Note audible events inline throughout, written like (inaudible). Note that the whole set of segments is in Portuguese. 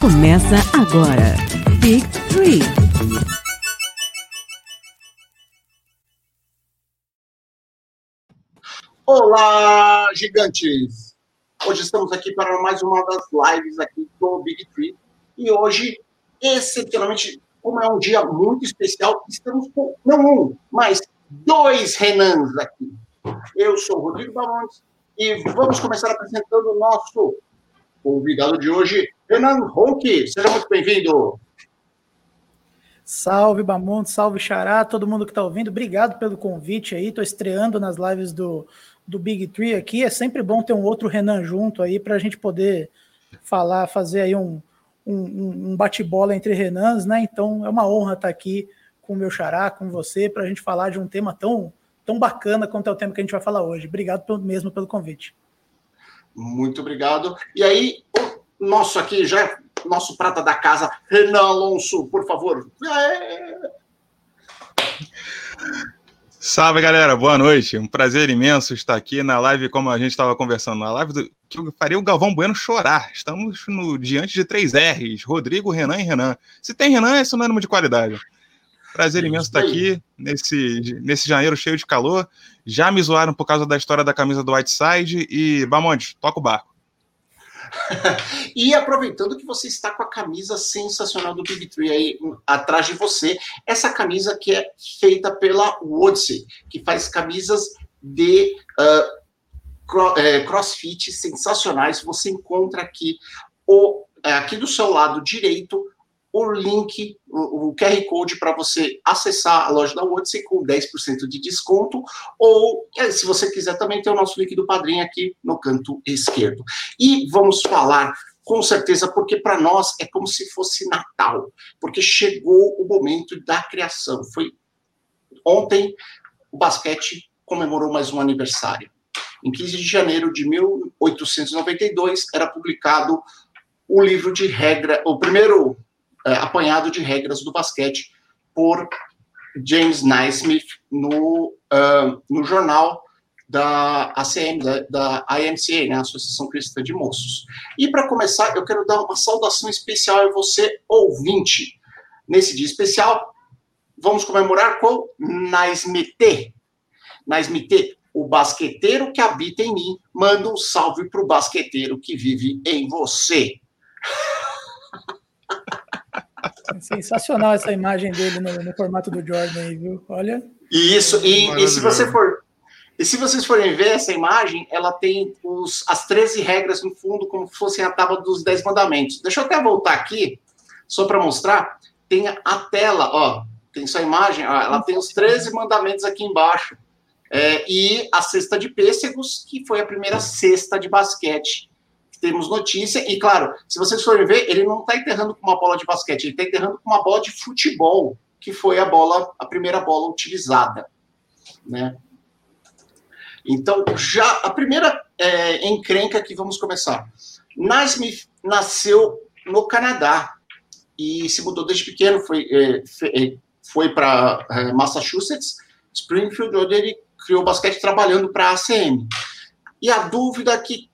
Começa agora. Big Three. Olá, gigantes! Hoje estamos aqui para mais uma das lives aqui do Big Tree. E hoje, excepcionalmente, como é um dia muito especial, estamos com não um, mas dois Renans aqui. Eu sou o Rodrigo Bamontes e vamos começar apresentando o nosso convidado de hoje, Renan Ronque. Seja muito bem-vindo. Salve, Bamonte, salve, Xará, todo mundo que está ouvindo. Obrigado pelo convite aí. Estou estreando nas lives do, do Big Tree aqui. É sempre bom ter um outro Renan junto aí para a gente poder falar, fazer aí um, um, um bate-bola entre Renans, né? Então é uma honra estar aqui com o meu Xará, com você, para a gente falar de um tema tão, tão bacana quanto é o tema que a gente vai falar hoje. Obrigado mesmo pelo convite. Muito obrigado. E aí, nosso aqui, já nosso prata da casa, Renan Alonso, por favor. É... Salve, galera. Boa noite. Um prazer imenso estar aqui na live, como a gente estava conversando, na live do, que eu faria o Galvão Bueno chorar. Estamos no, diante de três R's: Rodrigo, Renan e Renan. Se tem Renan, é sinônimo de qualidade. Prazer imenso estar aqui nesse, nesse janeiro cheio de calor. Já me zoaram por causa da história da camisa do Whiteside e, Bamonte, toca o barco. (laughs) e aproveitando que você está com a camisa sensacional do Big Tree aí atrás de você, essa camisa que é feita pela Woodsey, que faz camisas de uh, crossfit sensacionais. Você encontra aqui o é, aqui do seu lado direito o link, o, QR Code para você acessar a loja da Odyssey com 10% de desconto, ou é, se você quiser também ter o nosso link do padrinho aqui no canto esquerdo. E vamos falar com certeza, porque para nós é como se fosse Natal, porque chegou o momento da criação. Foi ontem o basquete comemorou mais um aniversário. Em 15 de janeiro de 1892 era publicado o livro de regra, o primeiro apanhado de regras do basquete por James Naismith no, uh, no jornal da ACM, da, da IMCA, né, Associação Cristã de Moços. E para começar, eu quero dar uma saudação especial a você, ouvinte. Nesse dia especial, vamos comemorar com Naismith. Naismith, o basqueteiro que habita em mim, manda um salve para o basqueteiro que vive em você. (laughs) Sensacional essa imagem dele no, no, formato do Jordan aí, viu? Olha. Isso, e, e, se você for. E se vocês forem ver essa imagem, ela tem os, as 13 regras no fundo, como se fossem a tábua dos 10 mandamentos. Deixa eu até voltar aqui, só para mostrar. Tem a tela, ó. Tem essa imagem, ó, ela tem os 13 mandamentos aqui embaixo. É, e a cesta de pêssegos, que foi a primeira cesta de basquete temos notícia, e claro, se vocês forem ver, ele não está enterrando com uma bola de basquete, ele está enterrando com uma bola de futebol, que foi a bola, a primeira bola utilizada, né? Então, já a primeira é, encrenca que vamos começar. Naismith nasceu no Canadá e se mudou desde pequeno, foi, é, é foi para é, Massachusetts, Springfield, onde ele criou basquete trabalhando para a ACM. E a dúvida que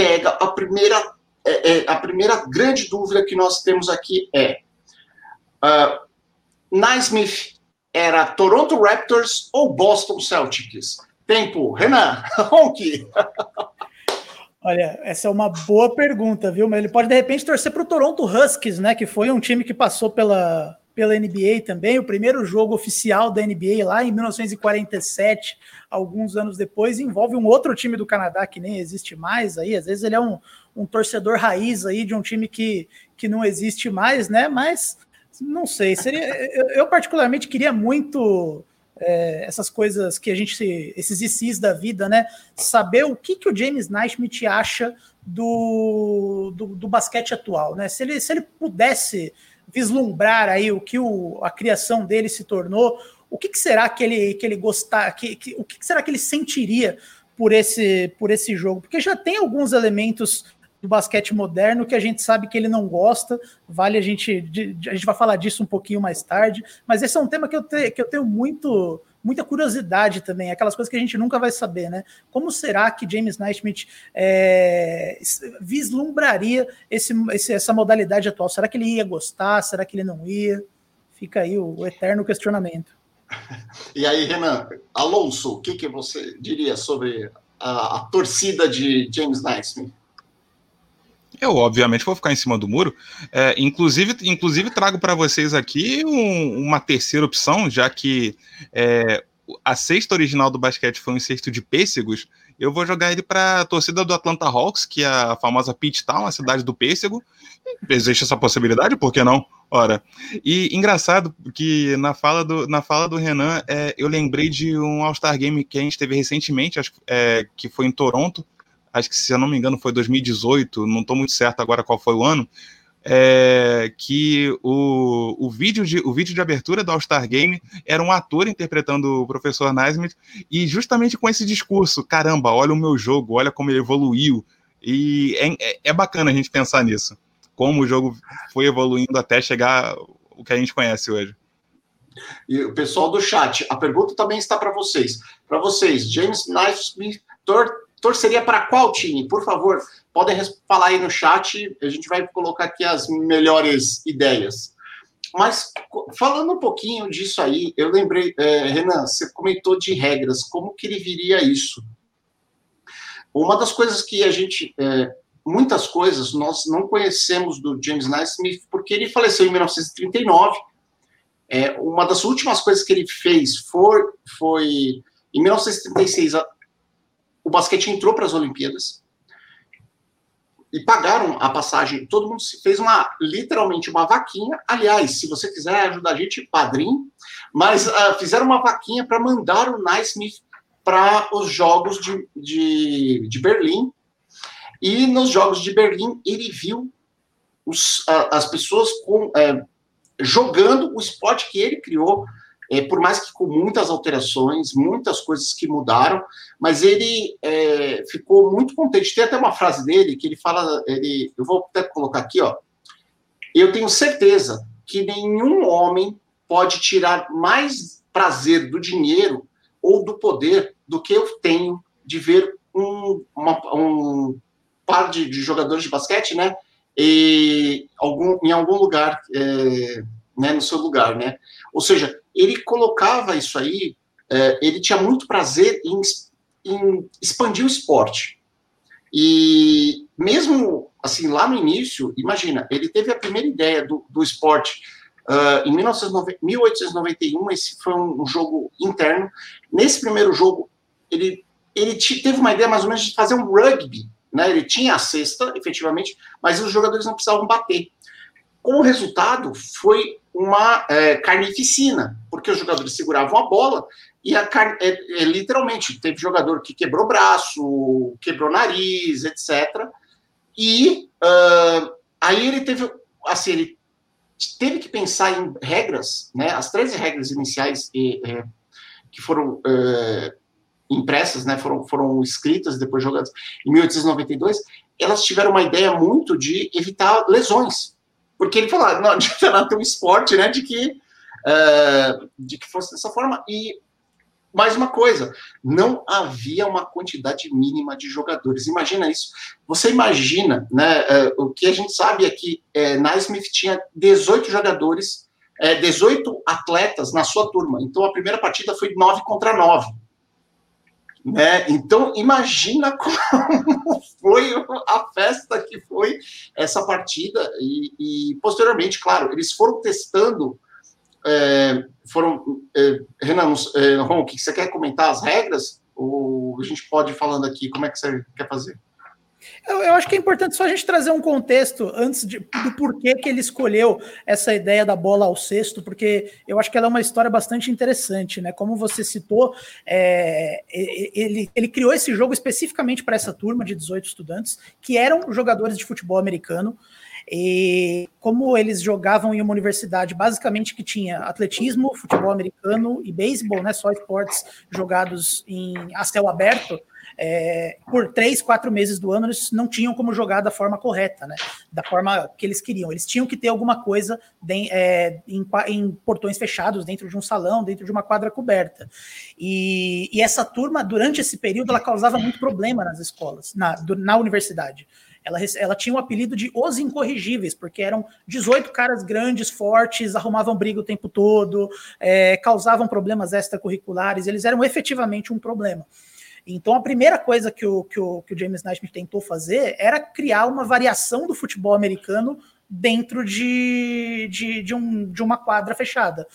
pega a primeira, é, é, a primeira grande dúvida que nós temos aqui é uh, Naismith era Toronto Raptors ou Boston Celtics? Tempo, Renan, (laughs) Ronque. Olha, essa é uma boa pergunta, viu? Mas ele pode de repente torcer para o Toronto Huskies, né? Que foi um time que passou pela, pela NBA também, o primeiro jogo oficial da NBA lá em 1947, alguns anos depois, envolve um outro time do Canadá que nem existe mais aí, às vezes ele é um, um torcedor raiz aí de um time que, que não existe mais, né, mas não sei, seria, eu, eu particularmente queria muito é, essas coisas que a gente, esses ICs da vida, né? Saber o que, que o James Naismith acha do, do, do, basquete atual, né? Se ele, se ele pudesse vislumbrar aí o que o, a criação dele se tornou, o que, que será que ele, que ele gostar, que, que, o que, que será que ele sentiria por esse, por esse jogo? Porque já tem alguns elementos do basquete moderno que a gente sabe que ele não gosta, vale a gente, a gente vai falar disso um pouquinho mais tarde, mas esse é um tema que eu, te, que eu tenho muito muita curiosidade também, aquelas coisas que a gente nunca vai saber, né? Como será que James Naismith é, vislumbraria esse, esse, essa modalidade atual? Será que ele ia gostar? Será que ele não ia? Fica aí o, o eterno questionamento. (laughs) E aí, Renan, Alonso, o que, que você diria sobre a, a torcida de James Naismith? Eu, obviamente, vou ficar em cima do muro. É, inclusive, inclusive, trago para vocês aqui um, uma terceira opção, já que é, a sexta original do basquete foi um cesto de pêssegos. Eu vou jogar ele para a torcida do Atlanta Hawks, que é a famosa Pitt Town, a cidade do pêssego. Existe essa possibilidade, por que não? Ora, e engraçado que na fala do, na fala do Renan, é, eu lembrei de um All-Star Game que a gente teve recentemente, acho é, que foi em Toronto, acho que se eu não me engano foi 2018, não estou muito certo agora qual foi o ano, é, que o, o, vídeo de, o vídeo de abertura do All-Star Game era um ator interpretando o professor Naismith, e justamente com esse discurso, caramba, olha o meu jogo, olha como ele evoluiu, e é, é, é bacana a gente pensar nisso, como o jogo foi evoluindo até chegar o que a gente conhece hoje. E o pessoal do chat, a pergunta também está para vocês. Para vocês, James Naismith torceria para qual time? Por favor, podem falar aí no chat, a gente vai colocar aqui as melhores ideias. Mas falando um pouquinho disso aí, eu lembrei, é, Renan, você comentou de regras, como que ele viria isso? Uma das coisas que a gente, é, muitas coisas nós não conhecemos do James Naismith, porque ele faleceu em 1939. É, uma das últimas coisas que ele fez foi, foi em 1936, o basquete entrou para as Olimpíadas e pagaram a passagem. Todo mundo fez uma literalmente uma vaquinha. Aliás, se você quiser ajudar a gente, padrinho, mas uh, fizeram uma vaquinha para mandar o Naismith para os Jogos de, de, de, Berlim. E nos Jogos de Berlim, ele viu os, uh, as pessoas com, uh, jogando o esporte que ele criou é, por mais que com muitas alterações, muitas coisas que mudaram, mas ele é, ficou muito contente. Tem até uma frase dele que ele fala, ele, eu vou até colocar aqui, ó. Eu tenho certeza que nenhum homem pode tirar mais prazer do dinheiro ou do poder do que eu tenho de ver um, uma, um par de, de, jogadores de basquete, né? E algum, em algum lugar, é, né, no seu lugar, né? Ou seja, ele colocava isso aí, é, ele tinha muito prazer em, em, expandir o esporte. E mesmo assim, lá no início, imagina, ele teve a primeira ideia do, do esporte uh, em 1891, esse foi um, um, jogo interno. Nesse primeiro jogo, ele, ele teve uma ideia mais ou menos de fazer um rugby, né? Ele tinha a cesta, efetivamente, mas os jogadores não precisavam bater. Como resultado, foi uma é, carnificina, porque os jogadores seguravam a bola e a car... é, é, literalmente teve jogador que quebrou braço, quebrou nariz, etc. E uh, aí ele teve, assim, ele teve que pensar em regras, né? As 13 regras iniciais e, é, que foram é, impressas, né? Foram, foram escritas depois jogadas em 1892. Elas tiveram uma ideia muito de evitar lesões, porque ele falou, ah, não (laughs) nada ter um esporte, né, de que, uh, de que fosse dessa forma. E mais uma coisa, não havia uma quantidade mínima de jogadores. Imagina isso. Você imagina, né? Uh, o que a gente sabe é que uh, Naismith tinha 18 jogadores, uh, 18 atletas na sua turma. Então a primeira partida foi 9 contra 9. Né? Então, imagina (laughs) como foi a festa que foi essa partida. E, e posteriormente, claro, eles foram testando. É, foram. É, Renan, é, Ron, que você quer comentar as regras? Ou a gente pode ir falando aqui? Como é que você quer fazer? Eu, eu, acho que é importante só a gente trazer um contexto antes de, do porquê que ele escolheu essa ideia da bola ao cesto, porque eu acho que ela é uma história bastante interessante, né? Como você citou, é, ele, ele criou esse jogo especificamente para essa turma de 18 estudantes que eram jogadores de futebol americano. E como eles jogavam em uma universidade basicamente que tinha atletismo, futebol americano e beisebol, né, só esportes jogados em a céu aberto, é, por três, quatro meses do ano, eles não tinham como jogar da forma correta, né? Da forma que eles queriam. Eles tinham que ter alguma coisa de, é, em, em, portões fechados, dentro de um salão, dentro de uma quadra coberta. E, e essa turma, durante esse período, ela causava muito problema nas escolas, na, na universidade. Ela, ela tinha o apelido de Os Incorrigíveis, porque eram 18 caras grandes, fortes, arrumavam briga o tempo todo, é, causavam problemas extracurriculares, eles eram efetivamente um problema. Então, a primeira coisa que o, que o, que o James Naismith tentou fazer era criar uma variação do futebol americano dentro de, de, de, um, de uma quadra fechada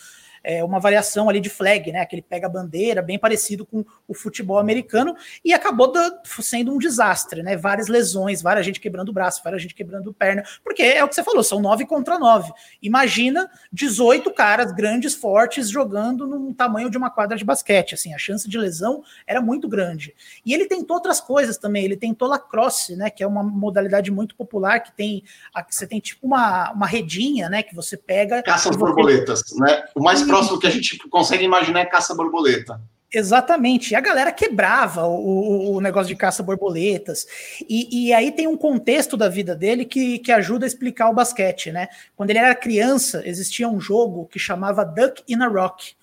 é, uma variação ali de flag, né? Aquele pega bandeira, bem parecido com o futebol americano, e acabou sendo um desastre, né? Várias lesões, várias gente quebrando o braço, várias gente quebrando perna, porque é o que você falou, são nove contra nove. Imagina 18 caras grandes, fortes, jogando num tamanho de uma quadra de basquete. Assim, a chance de lesão era muito grande. E ele tentou outras coisas também, ele tentou lacrosse, né? Que é uma modalidade muito popular que tem. Você tem tipo uma, uma redinha, né? Que você pega. Caça as borboletas, né? O mais próximo próximo que a gente consegue imaginar é caça-borboleta. Exatamente. E a galera quebrava o, o, negócio de caça-borboletas. E, e, aí tem um contexto da vida dele que, que ajuda a explicar o basquete, né? Quando ele era criança, existia um jogo que chamava Duck in a Rock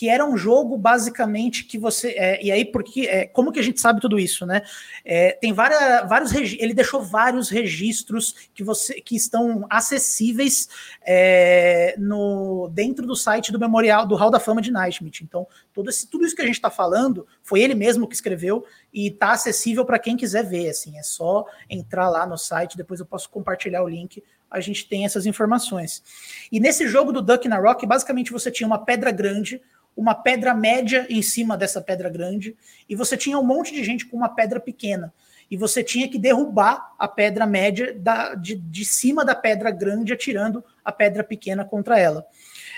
que era um jogo basicamente que você. É, e aí, porque. É, como que a gente sabe tudo isso, né? É, tem várias, vários ele deixou vários registros que você que estão acessíveis é, no, dentro do site do memorial do Hall da Fama de Naismith. Então, todo esse, tudo isso que a gente está falando foi ele mesmo que escreveu e está acessível para quem quiser ver. Assim, é só entrar lá no site, depois eu posso compartilhar o link a gente tem essas informações. E nesse jogo do Duck na Rock, basicamente você tinha uma pedra grande, uma pedra média em cima dessa pedra grande, e você tinha um monte de gente com uma pedra pequena. E você tinha que derrubar a pedra média da, de, de cima da pedra grande, atirando a pedra pequena contra ela.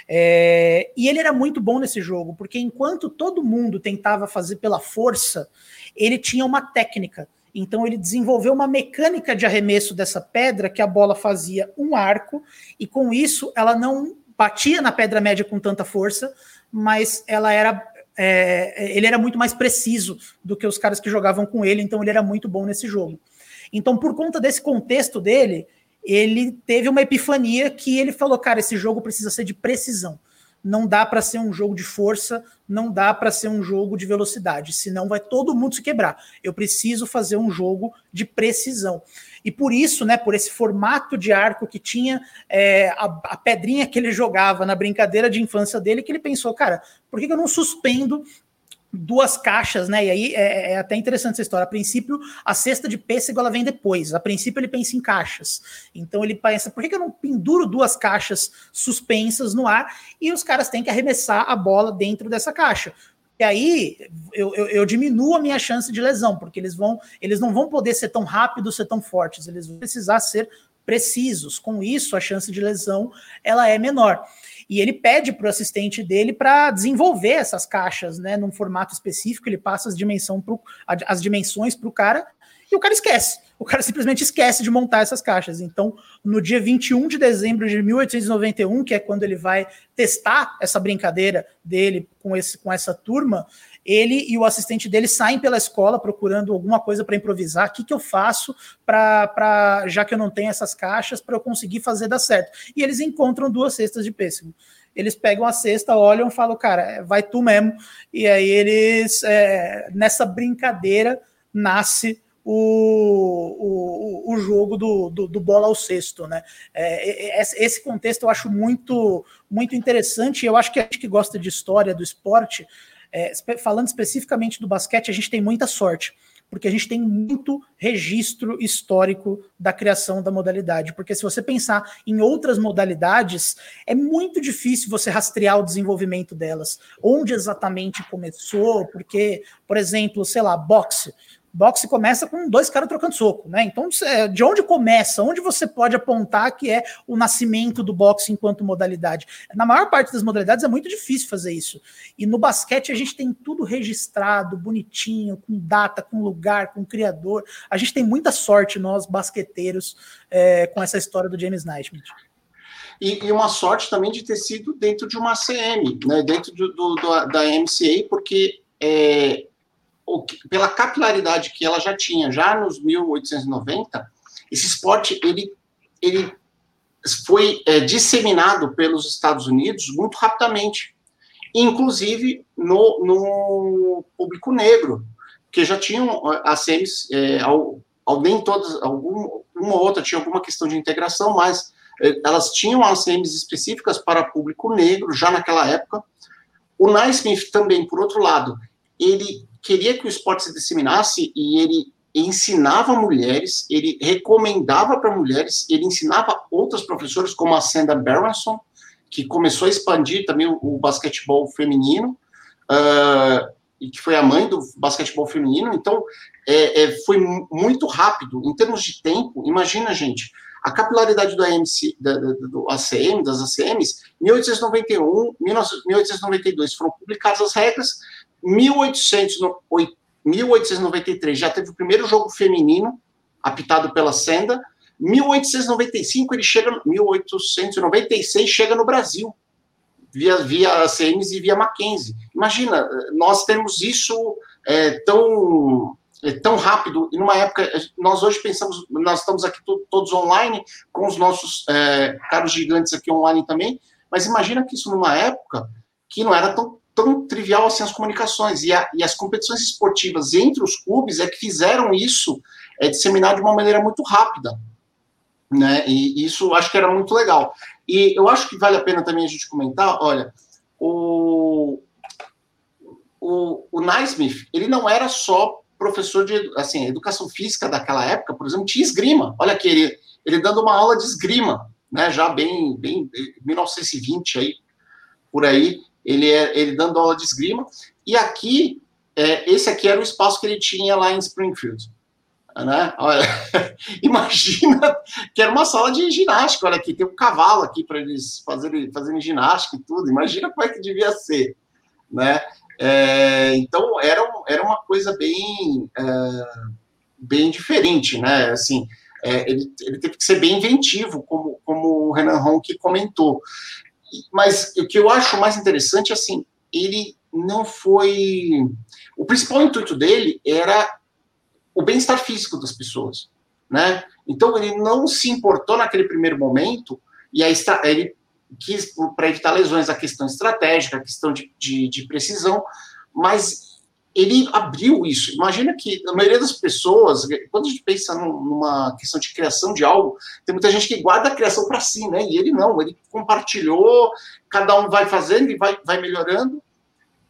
É, e ele era muito bom nesse jogo, porque enquanto todo mundo tentava fazer pela força, ele tinha uma técnica. Então ele desenvolveu uma mecânica de arremesso dessa pedra que a bola fazia um arco, e com isso ela não batia na pedra média com tanta força, mas ela era é, ele era muito mais preciso do que os caras que jogavam com ele, então ele era muito bom nesse jogo. Então, por conta desse contexto dele, ele teve uma epifania que ele falou: cara, esse jogo precisa ser de precisão. Não dá para ser um jogo de força, não dá para ser um jogo de velocidade, senão vai todo mundo se quebrar. Eu preciso fazer um jogo de precisão. E por isso, né, por esse formato de arco que tinha, é, a, a, pedrinha que ele jogava na brincadeira de infância dele, que ele pensou, cara, por que, eu não suspendo duas caixas, né? E aí é, é, até interessante essa história. A princípio, a cesta de pêssego ela vem depois. A princípio, ele pensa em caixas. Então ele pensa, por que, que eu não penduro duas caixas suspensas no ar e os caras têm que arremessar a bola dentro dessa caixa? E aí eu, eu, eu, diminuo a minha chance de lesão, porque eles vão, eles não vão poder ser tão rápidos, ser tão fortes, eles vão precisar ser precisos. Com isso, a chance de lesão ela é menor. E ele pede para o assistente dele para desenvolver essas caixas, né, num formato específico. Ele passa as, dimensão pro, as dimensões para o cara e o cara esquece. O cara simplesmente esquece de montar essas caixas. Então, no dia 21 de dezembro de 1891, que é quando ele vai testar essa brincadeira dele com, esse, com essa turma, ele e o assistente dele saem pela escola procurando alguma coisa para improvisar. O que, que eu faço para, já que eu não tenho essas caixas, para eu conseguir fazer dar certo? E eles encontram duas cestas de pêssego. Eles pegam a cesta, olham e falam, cara, vai tu mesmo. E aí eles, é, nessa brincadeira, nasce o, o, o jogo do, do, do, bola ao cesto, né? É, esse contexto eu acho muito, muito interessante. Eu acho que a gente que gosta de história do esporte, é, falando especificamente do basquete, a gente tem muita sorte, porque a gente tem muito registro histórico da criação da modalidade. Porque se você pensar em outras modalidades, é muito difícil você rastrear o desenvolvimento delas, onde exatamente começou, porque, por exemplo, sei lá, boxe boxe começa com dois caras trocando soco, né? Então, de onde começa? Onde você pode apontar que é o nascimento do boxe enquanto modalidade? Na maior parte das modalidades é muito difícil fazer isso. E no basquete a gente tem tudo registrado, bonitinho, com data, com lugar, com criador. A gente tem muita sorte, nós basqueteiros, é, com essa história do James Naismith. E, e, uma sorte também de ter sido dentro de uma CM, né? dentro do, do da MCA, porque é, pela capilaridade que ela já tinha, já nos 1890, esse esporte ele, ele foi é, disseminado pelos Estados Unidos muito rapidamente, inclusive no, no público negro, que já tinham as semis, é, ao, ao, nem todas, algum, uma ou outra tinha alguma questão de integração, mas é, elas tinham as semis específicas para público negro já naquela época. O Naismith também, por outro lado, ele queria que o esporte se disseminasse e ele ensinava mulheres, ele recomendava para mulheres, ele ensinava outros professores, como a Sandra Berenson, que começou a expandir também o, o basquetebol feminino, uh, e que foi a mãe do basquetebol feminino. Então, é, é, foi muito rápido. Em termos de tempo, imagina, gente, a capilaridade do, AMC, da, do ACM, das ACMs, 1891, 1892 foram publicadas as regras, 1880 1893 já teve o primeiro jogo feminino apitado pela Senda. 1895 ele chega, 1896 chega no Brasil via via CMs e via Mackenzie. Imagina, nós temos isso é, tão é, tão rápido e numa época nós hoje pensamos nós estamos aqui todos online com os nossos é, caros gigantes aqui online também, mas imagina que isso numa época que não era tão tão trivial assim as comunicações. E, a, e, as competições esportivas entre os clubes é que fizeram isso é, disseminar de uma maneira muito rápida. Né? E isso acho que era muito legal. E eu acho que vale a pena também a gente comentar, olha, o, o, o Naismith, ele não era só professor de assim, educação física daquela época, por exemplo, tinha esgrima. Olha aqui, ele, ele dando uma aula de esgrima, né, já bem, bem 1920 aí, por aí, ele, é, ele dando aula de esgrima, e aqui, é, esse aqui era o espaço que ele tinha lá em Springfield. Né? Olha, (laughs) imagina que era uma sala de ginástica. Olha aqui, tem um cavalo aqui para eles fazerem, fazerem ginástica e tudo. Imagina como é que devia ser, né? É, então era, era uma coisa bem é, bem diferente, né? Assim, é, ele, ele teve que ser bem inventivo, como, como o Renan Ronck comentou mas o que eu acho mais interessante, assim, ele não foi. O principal intuito dele era o bem-estar físico das pessoas, né? Então ele não se importou naquele primeiro momento e aí ele quis para evitar lesões a questão estratégica, a questão de, de, de precisão, mas ele abriu isso. Imagina que a maioria das pessoas, quando a gente pensa numa questão de criação de algo, tem muita gente que guarda a criação para si, né? E ele não, ele compartilhou, cada um vai fazendo e vai, vai melhorando.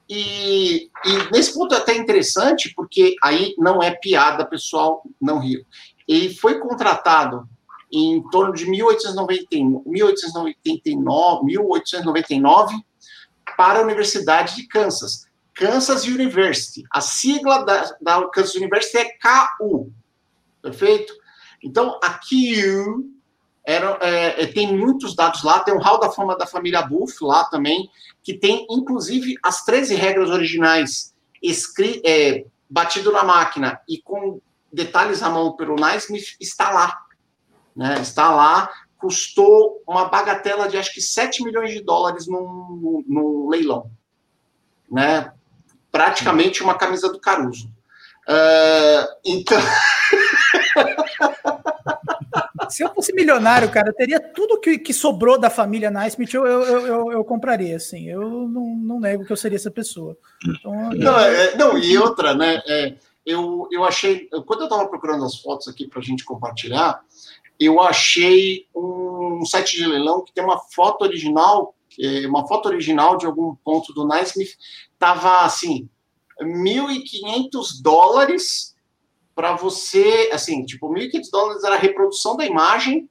E, e nesse ponto é até interessante, porque aí não é piada, pessoal, não rio. Ele foi contratado em torno de 1899, 1899 para a Universidade de Kansas Kansas University. A sigla da, da Kansas University é KU. Perfeito? Então, a KU era, é, é, tem muitos dados lá, tem o Hall da Fama da família Buff lá também, que tem, inclusive, as 13 regras originais escri é, batido na máquina e com detalhes à mão pelo Naismith, está lá. Né? Está lá, custou uma bagatela de acho que 7 milhões de dólares no leilão. Né? Praticamente uma camisa do Caruso. Uh, então. (laughs) Se eu fosse milionário, cara, eu teria tudo que, que sobrou da família Naismith, eu, eu, eu, eu, compraria, assim. Eu não, não nego que eu seria essa pessoa. Então, não, é, não, e outra, né? É, eu, eu achei. Quando eu estava procurando as fotos aqui para a gente compartilhar, eu achei um site de leilão que tem uma foto original, é, uma foto original de algum ponto do Naismith tava assim, 1.500 dólares para você, assim, tipo, 1.500 dólares era a reprodução da imagem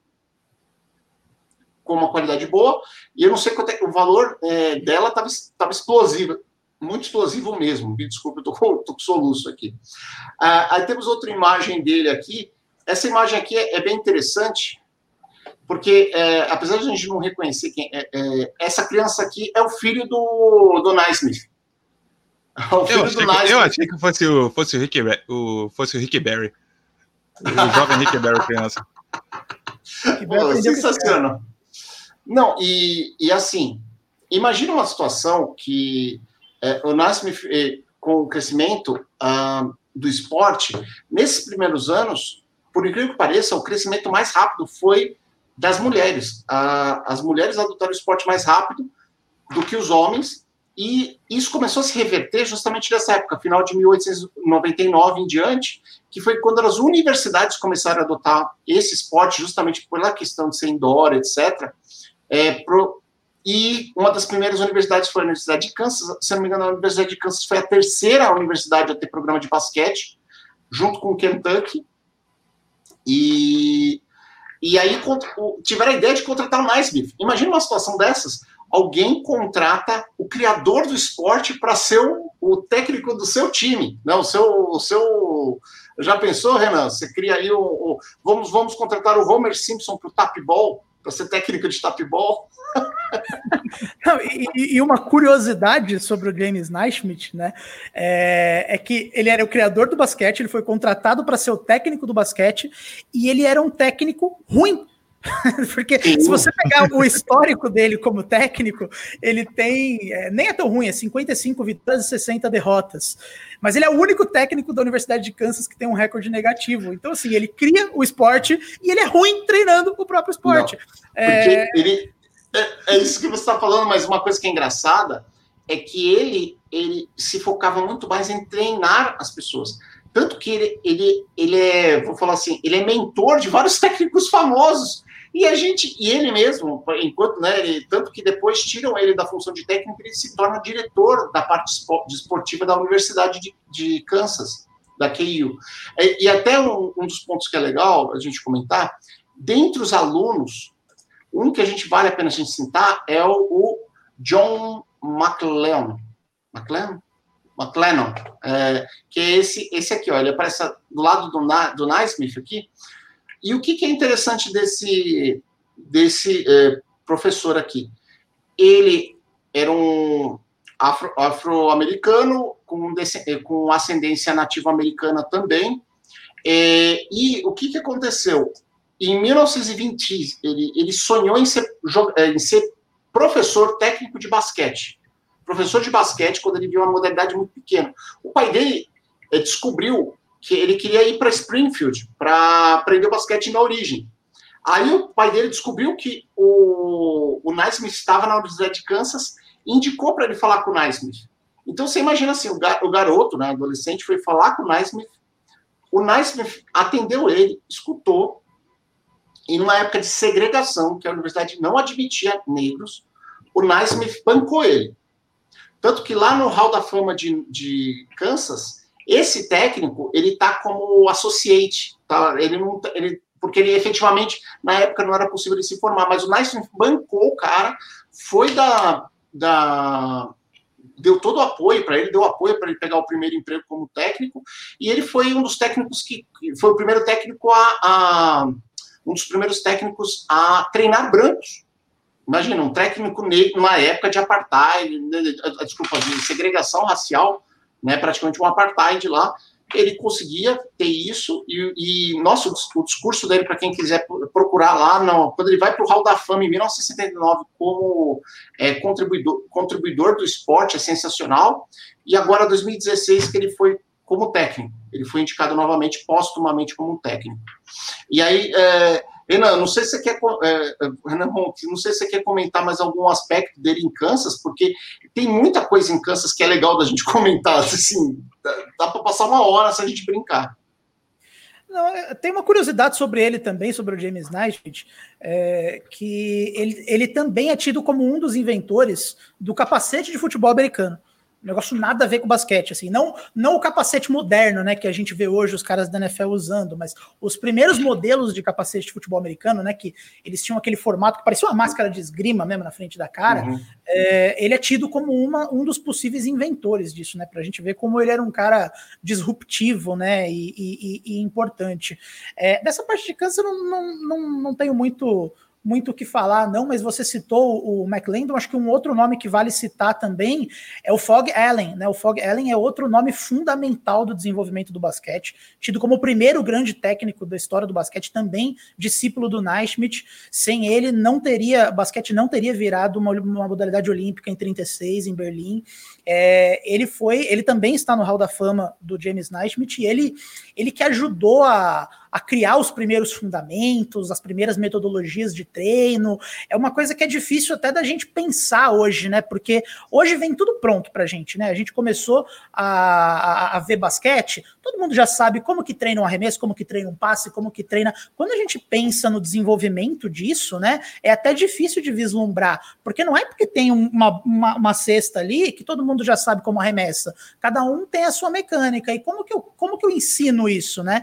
com uma qualidade boa, e eu não sei quanto é o valor é, dela estava tava explosivo, muito explosivo mesmo, me desculpe, eu tô com, tô com soluço aqui. Ah, aí temos outra imagem dele aqui, essa imagem aqui é, é bem interessante, porque é, apesar de a gente não reconhecer quem é, é, essa criança aqui é o filho do, do Naismith. eu, achei que, eu achei que fosse o, fosse o, Rick, o, fosse o Rick Barry. O jovem Rick Barry criança. Pô, sensacional. Não, e, e assim, imagina uma situação que é, o Naismith, é, com o crescimento uh, do esporte, nesses primeiros anos, por incrível que pareça, o crescimento mais rápido foi das mulheres. As mulheres adotaram o esporte mais rápido do que os homens, e isso começou a se reverter justamente nessa época, final de 1899 em diante, que foi quando as universidades começaram a adotar esse esporte, justamente pela questão de ser indoor, etc. É, pro, e uma das primeiras universidades foi a Universidade de Kansas. Se não me engano, a Universidade de Kansas foi a terceira universidade a ter programa de basquete, junto com o Kentucky. E, e aí tiveram a ideia de contratar o Naismith. Imagina uma situação dessas alguém contrata o criador do esporte para ser o, o, técnico do seu time, não, o seu, o seu. Já pensou, Renan? Você cria aí o, o vamos, vamos contratar o Homer Simpson para o tapball, para ser técnico de tapball. (laughs) e, e, uma curiosidade sobre o James Naismith, né, é, é, que ele era o criador do basquete, ele foi contratado para ser o técnico do basquete e ele era um técnico ruim (laughs) Porque se você pegar o histórico dele como técnico, ele tem. É, nem é tão ruim, é 55 vitórias e 60 derrotas. Mas ele é o único técnico da Universidade de Kansas que tem um recorde negativo. Então, assim, ele cria o esporte e ele é ruim treinando o próprio esporte. Não, é... ele. É, é, isso que você está falando, mas uma coisa que é engraçada é que ele, ele se focava muito mais em treinar as pessoas. Tanto que ele, ele, ele é, vou falar assim, ele é mentor de vários (laughs) técnicos famosos. E a gente, e ele mesmo, enquanto, né, ele, tanto que depois tiram ele da função de técnico, ele se torna diretor da parte esportiva da Universidade de, de Kansas, da KU. E, e até um, um, dos pontos que é legal a gente comentar, dentre os alunos, um que a gente vale a pena a gente citar é o, o John McLean. McLean? McLennan, é, que é esse, esse aqui, ó, ele aparece do lado do, do Naismith aqui, e o que, que é interessante desse, desse é, professor aqui? Ele era um afro-americano afro com, é, com ascendência nativa-americana também. É, e o que, que aconteceu? Em 1920, ele, ele sonhou em ser, é, em ser professor técnico de basquete. Professor de basquete, quando ele viu uma modalidade muito pequena. O pai dele é, descobriu que ele queria ir para Springfield para aprender basquete na origem. Aí o pai dele descobriu que o, o Naismith estava na Universidade de Kansas e indicou para ele falar com o Naismith. Então você imagina assim, o, gar, o garoto, né, adolescente, foi falar com o Naismith, o Naismith atendeu ele, escutou, e numa época de segregação, que a universidade não admitia negros, o Naismith bancou ele. Tanto que lá no Hall da Fama de, de Kansas, esse técnico, ele está como associate, tá? Ele não, tá, ele, porque ele efetivamente, na época, não era possível ele se formar, mas o Naismith bancou o cara, foi da, da deu todo o apoio para ele, deu apoio para ele pegar o primeiro emprego como técnico, e ele foi um dos técnicos que foi o primeiro técnico a, a um dos primeiros técnicos a treinar brancos. Imagina, um técnico negro numa época de apartheid, desculpa, de segregação racial, né, praticamente um apartheid lá. Ele conseguia ter isso, e, e o discurso dele, para quem quiser procurar lá, não, quando ele vai para o Hall da Fama em 1979 como é, contribuidor, contribuidor do esporte, é sensacional, e agora 2016 que ele foi como técnico. Ele foi indicado novamente, postumamente, como técnico. E aí, é, Renan, não sei se você quer, é, Renan, não sei se você quer comentar mais algum aspecto dele em Kansas, porque tem muita coisa em Kansas que é legal da gente (laughs) comentar. Assim, dá, para passar uma hora se a gente brincar. Não, é, tem uma curiosidade sobre ele também, sobre o James Naismith, é, que ele, ele também é tido como um dos inventores do capacete de futebol americano. Um negócio nada a ver com basquete, assim, não, não o capacete moderno, né, que a gente vê hoje os caras da NFL usando, mas os primeiros modelos de capacete de futebol americano, né, que eles tinham aquele formato que parecia uma máscara de esgrima mesmo na frente da cara, uhum. é, ele é tido como uma, um dos possíveis inventores disso, né, pra gente ver como ele era um cara disruptivo, né, e, e, e importante. É, dessa parte de câncer eu não, não, não, não tenho muito muito o que falar, não, mas você citou o McLendon, acho que um outro nome que vale citar também é o Fog Allen, né? O Fog Allen é outro nome fundamental do desenvolvimento do basquete, tido como o primeiro grande técnico da história do basquete, também discípulo do Naismith. Sem ele, não teria, basquete não teria virado uma, uma modalidade olímpica em 36 em Berlim. É, ele foi, ele também está no Hall da Fama do James Naismith e ele, ele que ajudou a a criar os primeiros fundamentos, as primeiras metodologias de treino. É uma coisa que é difícil até da gente pensar hoje, né? Porque hoje vem tudo pronto pra gente, né? A gente começou a, a, a ver basquete, todo mundo já sabe como que treina um arremesso, como que treina um passe, como que treina. Quando a gente pensa no desenvolvimento disso, né? É até difícil de vislumbrar, porque não é porque tem uma, uma, uma cesta ali que todo mundo já sabe como arremessa. Cada um tem a sua mecânica. E como que eu, como que eu ensino isso, né?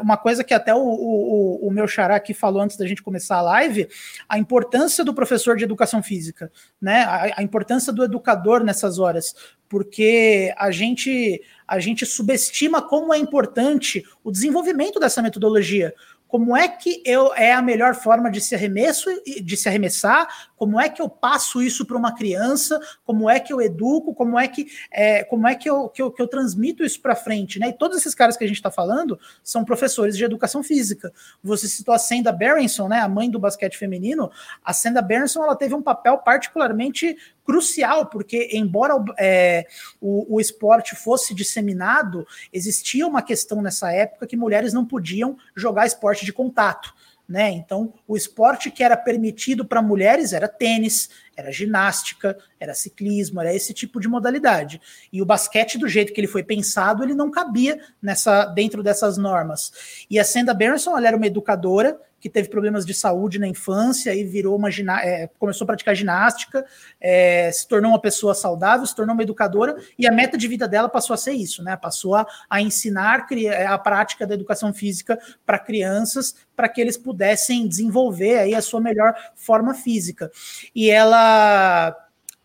Uma coisa que até o, o, o meu xará aqui falou antes da gente começar a live, a importância do professor de educação física, né? A, a importância do educador nessas horas, porque a gente a gente subestima como é importante o desenvolvimento dessa metodologia como é que eu é a melhor forma de se arremesso de se arremessar, como é que eu passo isso para uma criança, como é que eu educo, como é que é, como é que eu, que eu, que eu transmito isso para frente, né? E todos esses caras que a gente está falando são professores de educação física. Você citou a Senda Berenson, né, a mãe do basquete feminino. A Senda Berenson ela teve um papel particularmente crucial, porque embora é, o, o esporte fosse disseminado, existia uma questão nessa época que mulheres não podiam jogar esporte de contato. Né? Então, o esporte que era permitido para mulheres era tênis, era ginástica, era ciclismo, era esse tipo de modalidade. E o basquete, do jeito que ele foi pensado, ele não cabia nessa dentro dessas normas. E a Senda Berenson, ela era uma educadora que teve problemas de saúde na infância e virou uma é, começou a praticar ginástica, é, se tornou uma pessoa saudável, se tornou uma educadora, e a meta de vida dela passou a ser isso, né? Passou a, a ensinar é, a prática da educação física para crianças, para que eles pudessem desenvolver aí a sua melhor forma física. E ela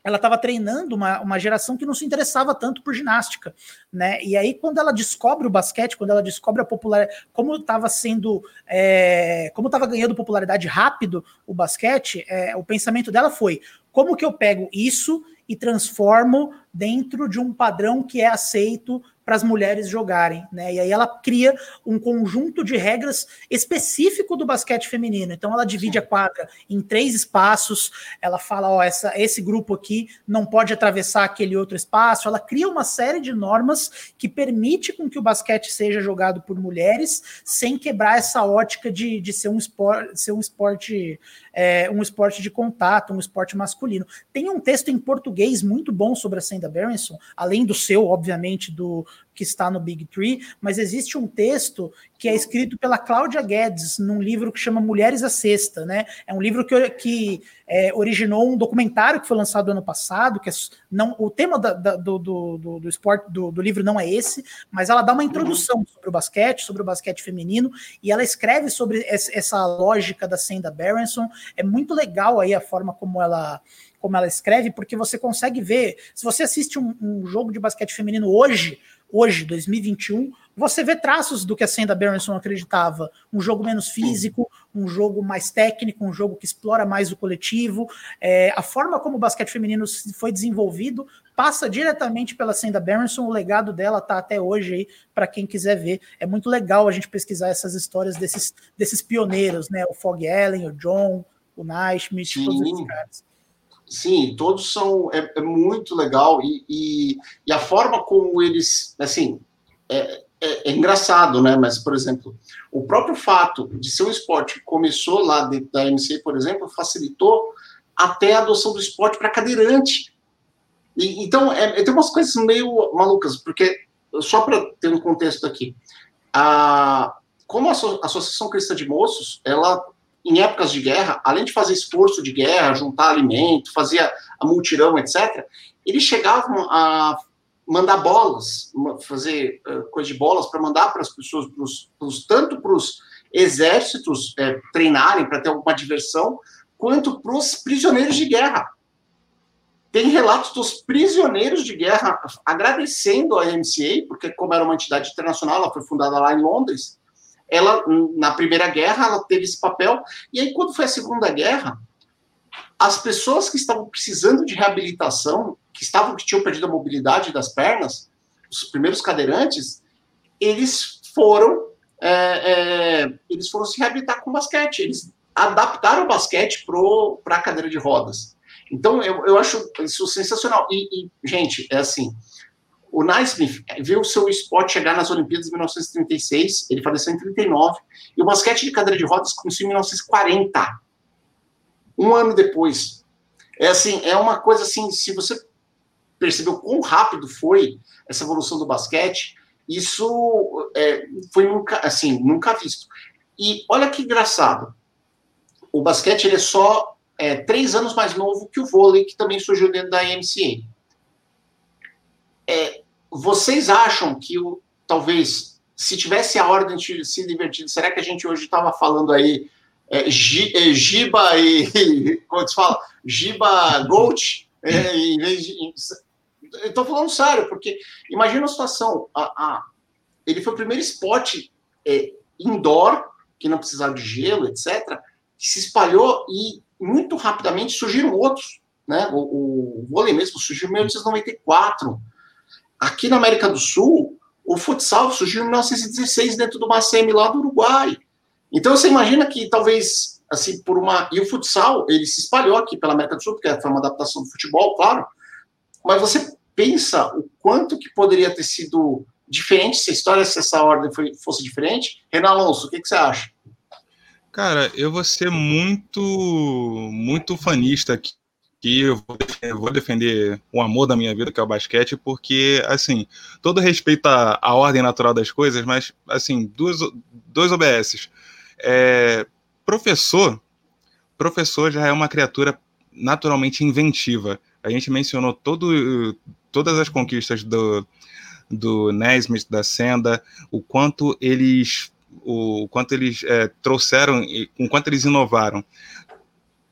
ela estava treinando uma, uma geração que não se interessava tanto por ginástica, né? E aí, quando ela descobre o basquete, quando ela descobre a popularidade, como estava sendo, é, como estava ganhando popularidade rápido o basquete, é, o pensamento dela foi: como que eu pego isso e transformo dentro de um padrão que é aceito para as mulheres jogarem, né? E aí ela cria um conjunto de regras específico do basquete feminino. Então ela divide a quadra em três espaços. Ela fala, ó, essa, esse grupo aqui não pode atravessar aquele outro espaço. Ela cria uma série de normas que permite com que o basquete seja jogado por mulheres sem quebrar essa ótica de, de ser um esporte, ser um esporte, é, um esporte de contato, um esporte masculino. Tem um texto em português muito bom sobre a Senda Berenson, além do seu, obviamente, do que está no Big Tree, mas existe um texto que é escrito pela Cláudia Guedes num livro que chama Mulheres à Sexta, né? É um livro que, que é, originou um documentário que foi lançado ano passado, que é, não, o tema da, da, do, do, do, do, esporte do, do, livro não é esse, mas ela dá uma introdução sobre o basquete, sobre o basquete feminino, e ela escreve sobre essa lógica da Senda Berenson. É muito legal aí a forma como ela como ela escreve, porque você consegue ver, se você assiste um, um jogo de basquete feminino hoje, hoje, 2021, você vê traços do que a Senda Berenson acreditava. Um jogo menos físico, um jogo mais técnico, um jogo que explora mais o coletivo. É, a forma como o basquete feminino foi desenvolvido passa diretamente pela Senda Berenson. O legado dela está até hoje aí, para quem quiser ver. É muito legal a gente pesquisar essas histórias desses, desses pioneiros, né? O Fog Allen, o John, o Naismith, todos esses caras. Sim, todos são é, é muito legal e, e, e, a forma como eles, assim, é, é, é, engraçado, né? Mas, por exemplo, o próprio fato de ser um esporte que começou lá dentro da MC, por exemplo, facilitou até a adoção do esporte para cadeirante. E, então, é, tem umas coisas meio malucas, porque, só para ter um contexto aqui, a, como a Associação Cristã de Moços, ela em épocas de guerra, além de fazer esforço de guerra, juntar alimento, fazer a multirão, etc., eles chegavam a mandar bolas, fazer uh, coisa de bolas para mandar para as pessoas, pros, pros, tanto para os exércitos é, treinarem para ter alguma diversão, quanto para os prisioneiros de guerra. Tem relatos dos prisioneiros de guerra agradecendo a MCA, porque como era uma entidade internacional, ela foi fundada lá em Londres, ela, na Primeira Guerra, ela teve esse papel, e aí, quando foi a Segunda Guerra, as pessoas que estavam precisando de reabilitação, que estavam que tinham perdido a mobilidade das pernas, os primeiros cadeirantes, eles foram é, é, eles foram se reabilitar com basquete. Eles adaptaram o basquete para a cadeira de rodas. Então, eu, eu acho isso sensacional. E, e, gente, é assim, o Naismith viu o seu esporte chegar nas Olimpíadas em 1936, ele faleceu em 39, e o basquete de cadeira de rodas começou em 1940, um ano depois. É assim, é uma coisa assim, se você percebeu quão rápido foi essa evolução do basquete, isso é, foi nunca, assim, nunca visto. E olha que engraçado, o basquete ele é só é, três anos mais novo que o vôlei, que também surgiu dentro da IMCA. É, vocês acham que o, talvez, se tivesse a ordem de se divertir, será que a gente hoje estava falando aí é, é Giba e. (laughs) Como se fala? Giba Gold? É, estou falando sério, porque imagina a situação. A, a, ele foi o primeiro esporte é, indoor, que não precisava de gelo, etc., que se espalhou e muito rapidamente surgiram outros. Né? O, o vôlei mesmo surgiu em 1894. Aqui na América do Sul, o futsal surgiu em 1916 dentro do Macem lá do Uruguai. Então você imagina que talvez assim por uma e o futsal ele se espalhou aqui pela América do Sul porque foi uma adaptação do futebol, claro. Mas você pensa o quanto que poderia ter sido diferente se a história, se essa ordem foi, fosse diferente? Renan Alonso, o que, que você acha? Cara, eu vou ser muito, muito fanista aqui. Que eu vou defender o amor da minha vida, que é o basquete, porque, assim, todo respeito à, à ordem natural das coisas, mas, assim, duas, dois OBS. É, professor, professor já é uma criatura naturalmente inventiva. A gente mencionou todo, todas as conquistas do, do Nesmith, da Senda, o quanto eles, o quanto eles é, trouxeram, o quanto eles inovaram.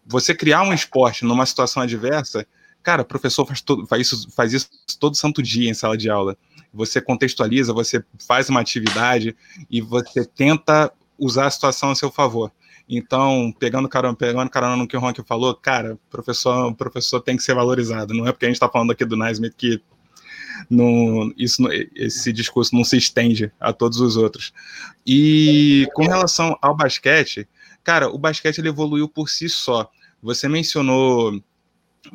Você criar um esporte numa situação adversa, cara, o professor faz, todo, faz, isso, faz isso todo santo dia em sala de aula. Você contextualiza, você faz uma atividade e você tenta usar a situação a seu favor. Então, pegando carona, pegando carona no que o Ronk falou, cara, professor, professor tem que ser valorizado. Não é porque a gente está falando aqui do Naismith que isso, esse discurso não se estende a todos os outros. E com relação ao basquete, cara, o basquete ele evoluiu por si só. Você mencionou,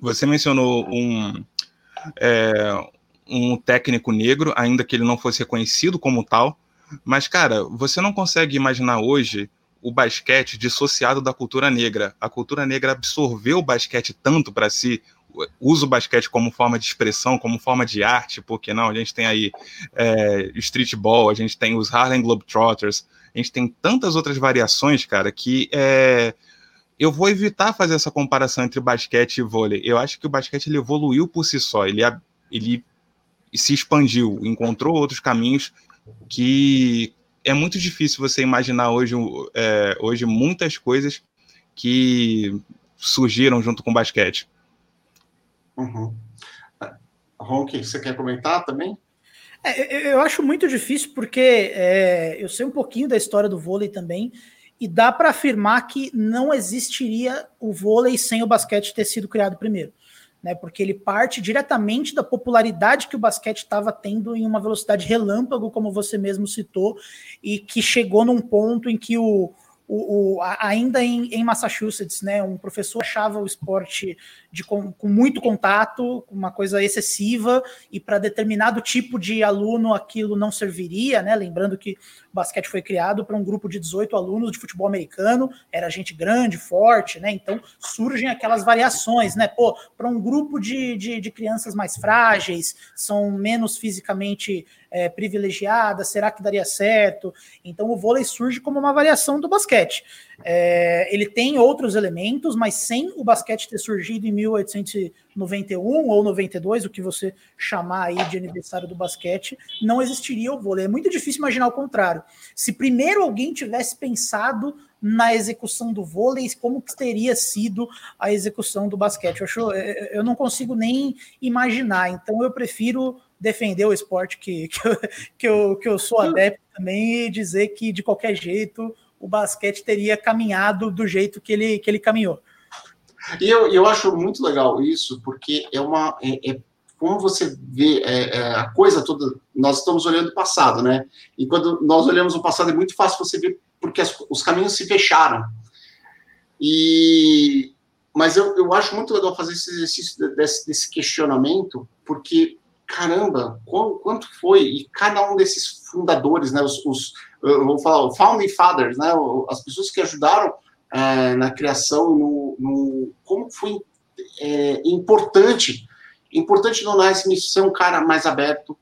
você mencionou um, é, um técnico negro, ainda que ele não fosse reconhecido como tal. Mas, cara, você não consegue imaginar hoje o basquete dissociado da cultura negra. A cultura negra absorveu o basquete tanto para si, usa o basquete como forma de expressão, como forma de arte, porque não? A gente tem aí é, streetball, a gente tem os Harlem Globetrotters, a gente tem tantas outras variações, cara, que é, eu vou evitar fazer essa comparação entre basquete e vôlei. Eu acho que o basquete ele evoluiu por si só, ele, ele se expandiu, encontrou outros caminhos que é muito difícil você imaginar hoje, é, hoje muitas coisas que surgiram junto com o basquete. Uhum. Ronk, você quer comentar também? É, eu acho muito difícil porque é, eu sei um pouquinho da história do vôlei também e dá para afirmar que não existiria o vôlei sem o basquete ter sido criado primeiro né? Porque ele parte diretamente da popularidade que o basquete estava tendo em uma velocidade relâmpago, como você mesmo citou, e que chegou num ponto em que o, o, o, ainda em, em, Massachusetts, né, um professor achava o esporte de, com, com muito contato, uma coisa excessiva, e para determinado tipo de aluno aquilo não serviria, né? Lembrando que o basquete foi criado para um grupo de 18 alunos de futebol americano, era gente grande, forte, né? Então surgem aquelas variações, né? Pô, para um grupo de, de, de crianças mais frágeis, são menos fisicamente é, privilegiada, será que daria certo? Então o vôlei surge como uma variação do basquete. É, ele tem outros elementos, mas sem o basquete ter surgido em 1891 ou 92, o que você chamar aí de aniversário do basquete, não existiria o vôlei. É muito difícil imaginar o contrário. Se primeiro alguém tivesse pensado na execução do vôlei, como que teria sido a execução do basquete? Eu, acho, eu não consigo nem imaginar. Então eu prefiro defender o esporte que, (laughs) que, eu, que, eu, que eu sou adepto também e dizer que, de qualquer jeito, o basquete teria caminhado do jeito que ele, que ele caminhou. E eu, eu acho muito legal isso, porque é uma. É, é como você vê é, é, a coisa toda, nós estamos olhando o passado, né? E quando nós olhamos o passado, é muito fácil você ver porque as, os caminhos se fecharam. E, mas eu, eu acho muito legal fazer esse exercício desse, desse questionamento, porque, caramba, quanto, quanto foi? E cada um desses fundadores, né, os, os vou falar, o Founding Fathers, né, as pessoas que ajudaram é, na criação, no, no, como foi é, importante, importante no Naismith ser um cara mais aberto.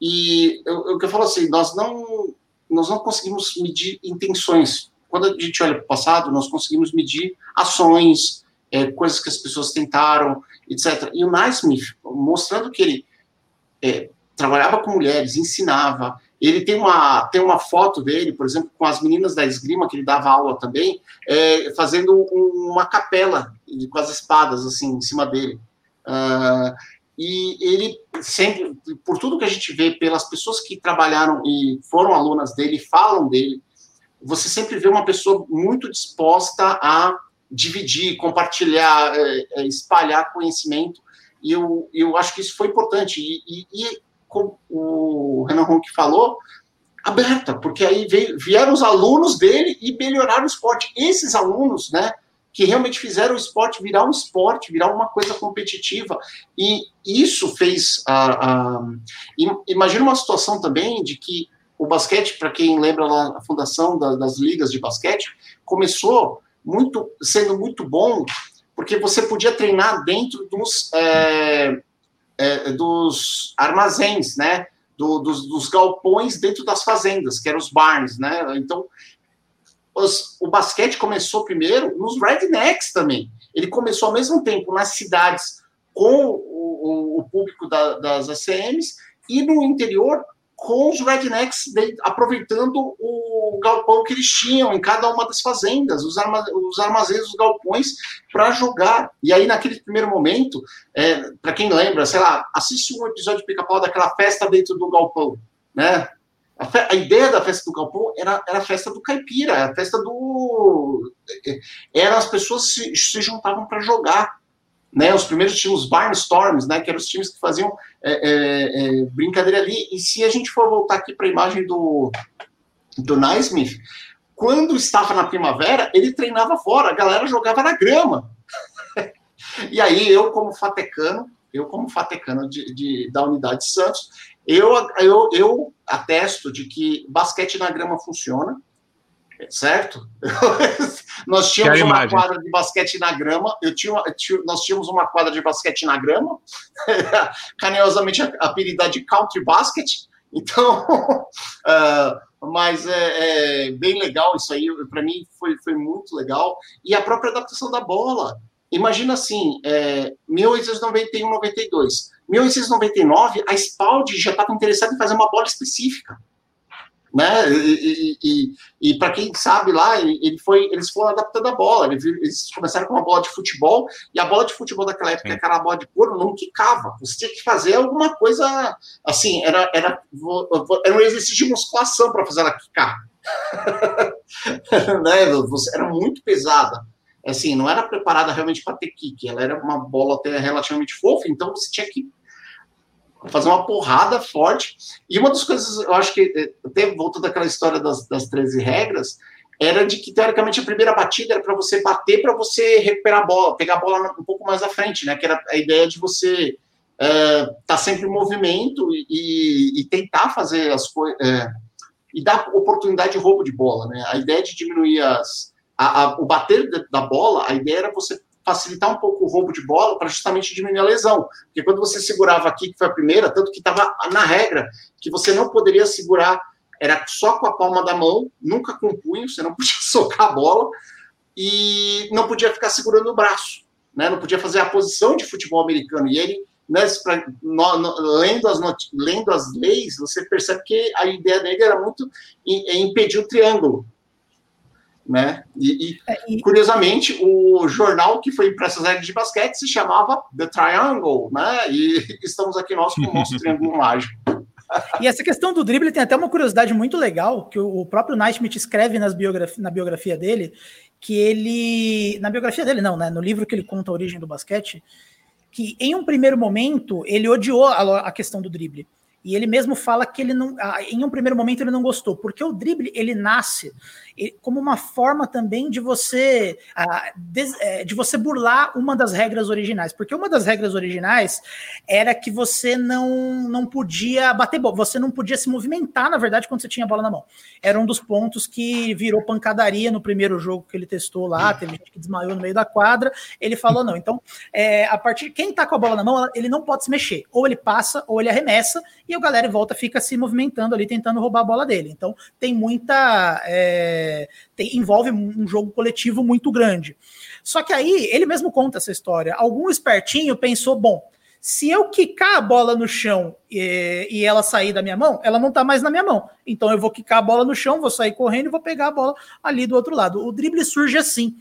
E eu, eu, eu falo assim, nós não, nós não conseguimos medir intenções quando a gente olha para o passado, nós conseguimos medir ações, é, coisas que as pessoas tentaram, etc. E o Naismith, mostrando que ele é, trabalhava com mulheres, ensinava, ele tem uma, tem uma foto dele, por exemplo, com as meninas da esgrima, que ele dava aula também, é, fazendo um, uma capela com as espadas, assim, em cima dele. Uh, e ele sempre, por tudo que a gente vê, pelas pessoas que trabalharam e foram alunas dele, falam dele, você sempre vê uma pessoa muito disposta a dividir, compartilhar, é, é, espalhar conhecimento, e eu, eu acho que isso foi importante. E, e, e como o Renan Ronck falou, aberta, porque aí veio, vieram os alunos dele e melhoraram o esporte. Esses alunos, né, que realmente fizeram o esporte virar um esporte, virar uma coisa competitiva. E isso fez. a imagina uma situação também de que o basquete, para quem lembra lá a fundação da, das ligas de basquete, começou muito sendo muito bom, porque você podia treinar dentro dos, é, é, dos armazéns, né? Do, dos, dos, galpões dentro das fazendas, que eram os barns, né? Então, os, o basquete começou primeiro nos rednecks também. Ele começou ao mesmo tempo nas cidades com o, o público da, das ACMs e no interior com os rednecks aproveitando o galpão que eles tinham em cada uma das fazendas, os, arma, os armazéns, os galpões, para jogar. E aí, naquele primeiro momento, é, para quem lembra, sei lá, assiste um episódio de pica-pau daquela festa dentro do galpão, né? A, fe, a, ideia da festa do galpão era, era a festa do caipira, a festa do. É, era as pessoas se, se juntavam para jogar né, os primeiros tinham os barnstorms, né, que eram os times que faziam é, é, é, brincadeira ali. E se a gente for voltar aqui para a imagem do, do Naismith, quando estava na primavera, ele treinava fora, a galera jogava na grama. (laughs) e aí, eu, como fatecano, eu, como fatecano de, de, da unidade de Santos, eu, eu, eu atesto de que basquete na grama funciona, certo? (laughs) nós tínhamos uma quadra de basquete na grama, eu tinha, nós tínhamos uma quadra de basquete na grama, (laughs) carinhosamente apelidada de country basket, então, uh, (laughs) mas é, é, bem legal isso aí, para mim foi, foi muito legal, e a própria adaptação da bola, imagina assim, é, 1891, 92, 1899, a Spalding já estava interessada em fazer uma bola específica, né? E, e, e para quem sabe lá, ele foi, eles foram adaptando a bola. Eles começaram com uma bola de futebol e a bola de futebol daquela época, Sim. aquela bola de couro, não quicava. Você tinha que fazer alguma coisa assim. Era, era, era um exercício de musculação para fazer ela quicar. (laughs) né? Era muito pesada. Assim, não era preparada realmente para ter kick. Ela era uma bola até relativamente fofa, então você tinha que fazer uma porrada forte. E uma das coisas, eu acho que, eh, até voltando àquela história das, das 13 regras, era de que, teoricamente, a primeira batida era para você bater, para você recuperar a bola, pegar a bola um pouco mais à frente, né? Que era a ideia de você estar uh, tá sempre em movimento e, e tentar fazer as coisas. Uh, e dar oportunidade de roubo de bola, né? A ideia de diminuir as, a, a, o bater da bola, a ideia era você facilitar um pouco o roubo de bola para justamente diminuir a lesão. Porque quando você segurava aqui, que foi a primeira, tanto que estava na regra, que você não poderia segurar, era só com a palma da mão, nunca com o punho, você não podia (laughs) socar a bola, e não podia ficar segurando o braço, né? não podia fazer a posição de futebol americano. E ele, né, no, no, lendo, as lendo as leis, você percebe que a ideia dele era muito impedir o triângulo né? E, e, é, e, curiosamente, o jornal que foi impresso as regras de basquete se chamava The Triangle, né? E (laughs) estamos aqui nós com o nosso (laughs) triângulo mágico. E essa questão do drible tem até uma curiosidade muito legal, que o próprio Naismith escreve nas biografia, na biografia dele, que ele. Na biografia dele, não, né? No livro que ele conta a origem do basquete, que em um primeiro momento ele odiou a, a questão do drible. E ele mesmo fala que ele não, em um primeiro momento ele não gostou, porque o drible ele nasce como uma forma também de você é, de você burlar uma das regras originais, porque uma das regras originais era que você não não podia bater bola, você não podia se movimentar, na verdade, quando você tinha a bola na mão. Era um dos pontos que virou pancadaria no primeiro jogo que ele testou lá, teve gente que desmaiou no meio da quadra, ele falou não. Então, é, a partir quem tá com a bola na mão, ele não pode se mexer, ou ele passa ou ele arremessa e a galera volta fica se movimentando ali tentando roubar a bola dele. Então, tem muita é, tem, envolve um jogo coletivo muito grande. Só que aí ele mesmo conta essa história. Algum espertinho pensou: bom, se eu quicar a bola no chão e, e, ela sair da minha mão, ela não tá mais na minha mão. Então eu vou quicar a bola no chão, vou sair correndo e vou pegar a bola ali do outro lado. O drible surge assim.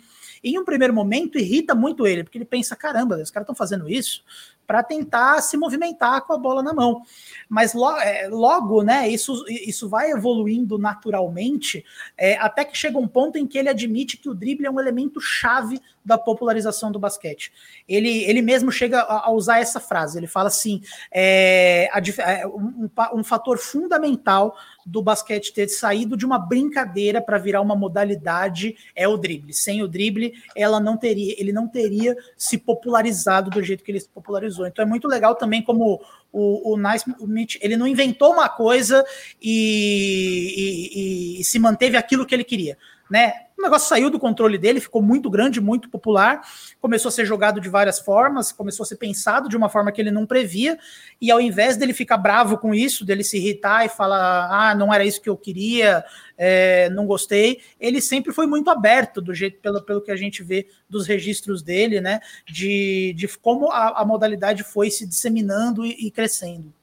Em um primeiro momento, irrita muito ele, porque ele pensa: caramba, os caras estão fazendo isso para tentar se movimentar com a bola na mão. Mas logo, é, logo né, isso, isso vai evoluindo naturalmente, é, até que chega um ponto em que ele admite que o drible é um elemento chave da popularização do basquete. Ele, ele mesmo chega a, a usar essa frase, ele fala assim, é, a, é, um, um fator fundamental do basquete ter saído de uma brincadeira para virar uma modalidade é o drible. Sem o drible, ela não teria, ele não teria se popularizado do jeito que ele se popularizou. Então é muito legal também como o, o Nice Mitch, ele não inventou uma coisa e, e, e se manteve aquilo que ele queria né? O negócio saiu do controle dele, ficou muito grande, muito popular, começou a ser jogado de várias formas, começou a ser pensado de uma forma que ele não previa, e ao invés dele ficar bravo com isso, dele se irritar e falar, ah, não era isso que eu queria, é, não gostei, ele sempre foi muito aberto, do jeito, pelo, pelo que a gente vê dos registros dele, né? De, de como a, a modalidade foi se disseminando e, e crescendo.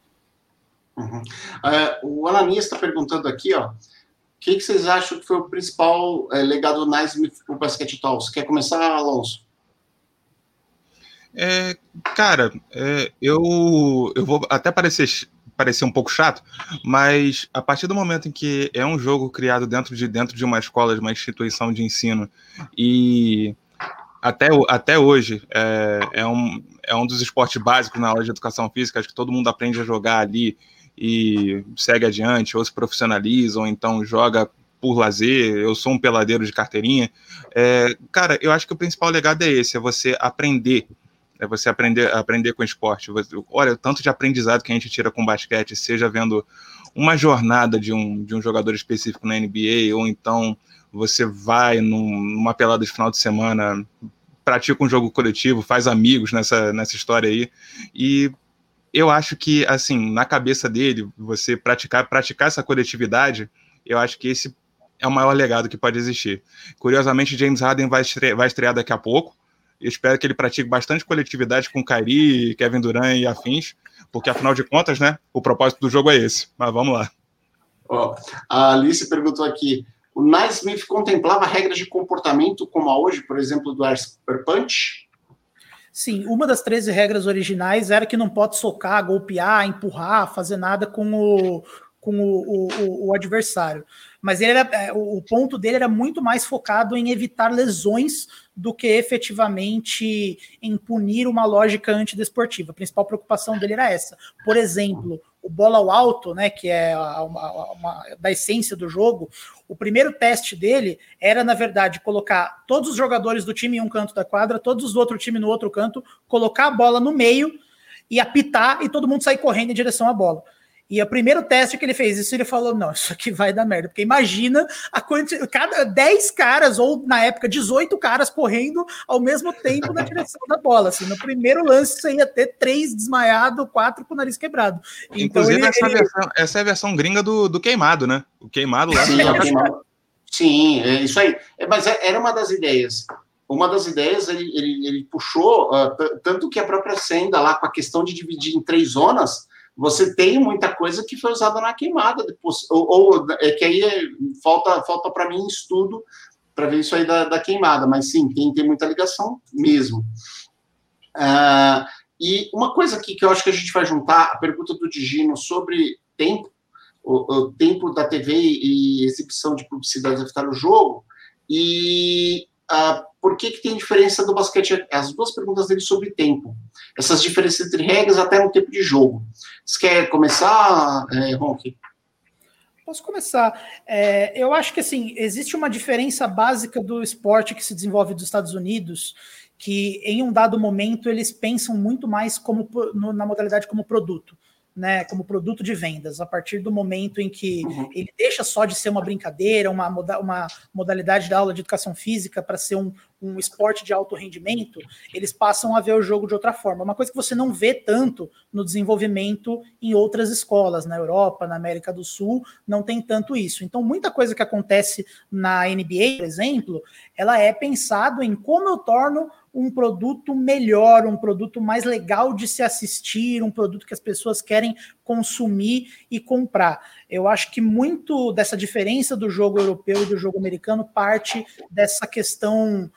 Uhum. Uh, o Ananias está perguntando aqui, ó que, que vocês acham que foi o principal é, legado do Naismith para o basquete? Você quer começar, Alonso? É, cara, é, eu, eu vou até parecer, parecer um pouco chato, mas a partir do momento em que é um jogo criado dentro de, dentro de uma escola, de uma instituição de ensino, e até, até hoje é, é, um, é um dos esportes básicos na aula de educação física, acho que todo mundo aprende a jogar ali, e segue adiante, ou se profissionaliza, ou então joga por lazer, eu sou um peladeiro de carteirinha. É, cara, eu acho que o principal legado é esse, é você aprender, é você aprender, aprender com esporte. Olha, o tanto de aprendizado que a gente tira com basquete, seja vendo uma jornada de um, de um jogador específico na NBA, ou então você vai num, numa pelada de final de semana, pratica um jogo coletivo, faz amigos nessa, nessa história aí, e eu acho que, assim, na cabeça dele, você praticar, praticar essa coletividade, eu acho que esse é o maior legado que pode existir. Curiosamente, James Harden vai estrear, vai estrear daqui a pouco. Eu espero que ele pratique bastante coletividade com Kyrie, Kevin Durant e afins, porque afinal de contas, né, o propósito do jogo é esse. Mas vamos lá. A Alice perguntou aqui: o Naismith contemplava regras de comportamento como a hoje, por exemplo, do Air Punch? Sim, uma das 13 regras originais era que não pode socar, golpear, empurrar, fazer nada com o, com o, o, o adversário. Mas ele era, é, o ponto dele era muito mais focado em evitar lesões do que efetivamente em punir uma lógica antidesportiva. A principal preocupação dele era essa. Por exemplo, o bola ao alto, né, que é uma, uma, da essência do jogo, o primeiro teste dele era, na verdade, colocar todos os jogadores do time em um canto da quadra, todos do outro time no outro canto, colocar a bola no meio e apitar e todo mundo sair correndo em direção à bola. E o primeiro teste que ele fez isso, ele falou: não, isso aqui vai dar merda. Porque imagina a quantidade, cada 10 caras, ou na época, 18 caras correndo ao mesmo tempo na direção da bola. Assim, no primeiro lance, você ia ter três desmaiados, quatro com o nariz quebrado. Então, Inclusive, ele, essa, ele... Versão, essa é a versão gringa do, do queimado, né? O queimado lá. Sim, é queimado. Sim, é isso aí. É, mas é, era uma das ideias uma das ideias ele, ele, ele puxou, uh, tanto que a própria Senda lá, com a questão de dividir em três zonas, você tem muita coisa que foi usada na queimada depois, ou, ou é que aí é, falta falta para mim estudo para ver isso aí da, da, queimada, mas sim, tem, tem muita ligação mesmo. Uh, e uma coisa aqui que eu acho que a gente vai juntar, a pergunta do Digino sobre tempo, o, o tempo da TV e exibição de publicidade afetar o jogo, e uh, por que, que tem diferença do basquete? As duas perguntas dele sobre tempo. Essas diferenças entre regras até no tempo de jogo. Você quer começar, é, Ronk? Posso começar. É, eu acho que assim existe uma diferença básica do esporte que se desenvolve dos Estados Unidos, que em um dado momento eles pensam muito mais como no, na modalidade como produto né, como produto de vendas, a partir do momento em que uhum. ele deixa só de ser uma brincadeira, uma, moda, uma modalidade da aula de educação física para ser um, um esporte de alto rendimento, eles passam a ver o jogo de outra forma. Uma coisa que você não vê tanto no desenvolvimento em outras escolas, na Europa, na América do Sul, não tem tanto isso. Então, muita coisa que acontece na NBA, por exemplo, ela é pensado em como eu torno um produto melhor, um produto mais legal de se assistir, um produto que as pessoas querem consumir e comprar. Eu acho que muito dessa diferença do jogo europeu e do jogo americano parte dessa questão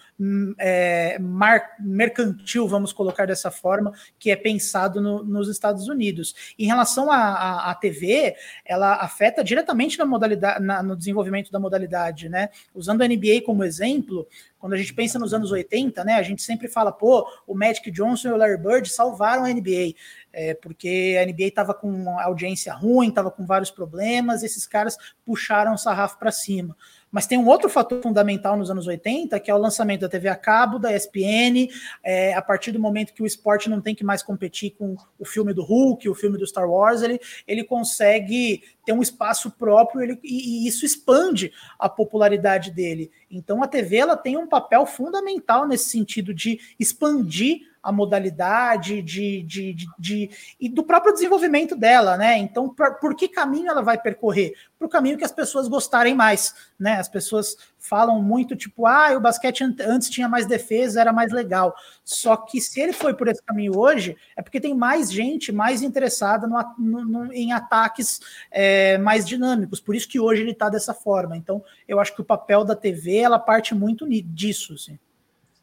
é, mar, mercantil, vamos colocar dessa forma, que é pensado no, nos Estados Unidos. Em relação à TV, ela afeta diretamente na modalidade, na, no desenvolvimento da modalidade, né? Usando a NBA como exemplo, quando a gente pensa nos anos 80, né, a gente sempre fala, pô, o Magic Johnson e o Larry Bird salvaram a NBA é, porque a NBA estava com audiência ruim, estava com vários problemas, esses caras puxaram o sarrafo para cima. Mas tem um outro fator fundamental nos anos 80, que é o lançamento da TV a cabo, da ESPN, é, a partir do momento que o esporte não tem que mais competir com o filme do Hulk, o filme do Star Wars, ele, ele consegue ter um espaço próprio ele, e, e isso expande a popularidade dele. Então a TV ela tem um papel fundamental nesse sentido de expandir a modalidade de, de, de, de, e do próprio desenvolvimento dela, né? Então, por, que caminho ela vai percorrer? Para o caminho que as pessoas gostarem mais, né? As pessoas falam muito, tipo, ah, o basquete antes tinha mais defesa, era mais legal. Só que se ele foi por esse caminho hoje, é porque tem mais gente mais interessada no, no, no, em ataques é, mais dinâmicos. Por isso que hoje ele está dessa forma. Então, eu acho que o papel da TV ela parte muito disso. Assim.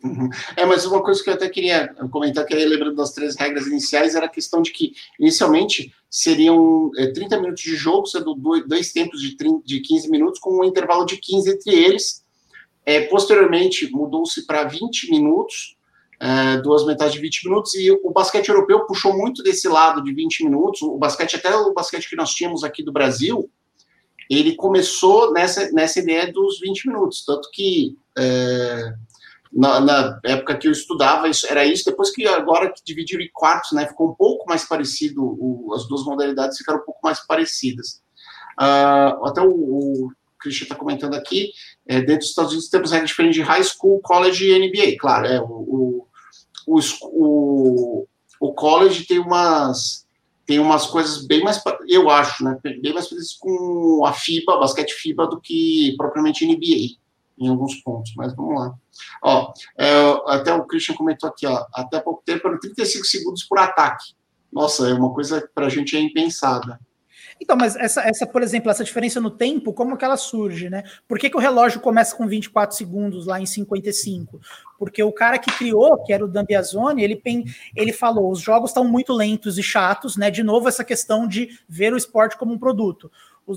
Uhum. É, mas uma coisa que eu até queria comentar, que aí lembrando das três regras iniciais, era a questão de que, inicialmente, seriam é, 30 minutos de jogo, sendo dois tempos de, 30, de 15 minutos, com um intervalo de 15 entre eles. É, posteriormente, mudou-se para 20 minutos, é, duas metades de 20 minutos, e o basquete europeu puxou muito desse lado de 20 minutos. O basquete, até o basquete que nós tínhamos aqui do Brasil, ele começou nessa, nessa ideia dos 20 minutos, tanto que. É, na, na, época que eu estudava, isso, era isso. Depois que agora que dividiram em quartos, né, ficou um pouco mais parecido, o, as duas modalidades ficaram um pouco mais parecidas. Uh, até o, o Christian está comentando aqui, é, dentro dos Estados Unidos temos regras diferentes de high school, college e NBA. Claro, é, o, o, o, o college tem umas tem umas coisas bem mais, eu acho, né, bem mais parecidas com a FIBA, basquete FIBA, do que propriamente NBA em alguns pontos, mas vamos lá. Ó, é, até o Christian comentou aqui, ó, até pouco tempo eram 35 segundos por ataque. Nossa, é uma coisa para a gente é impensada. Então, mas essa, essa, por exemplo, essa diferença no tempo, como que ela surge, né? Por que, que o relógio começa com 24 segundos lá em 55? Porque o cara que criou, que era o Dambiazone, ele, ele falou: os jogos estão muito lentos e chatos, né? De novo, essa questão de ver o esporte como um produto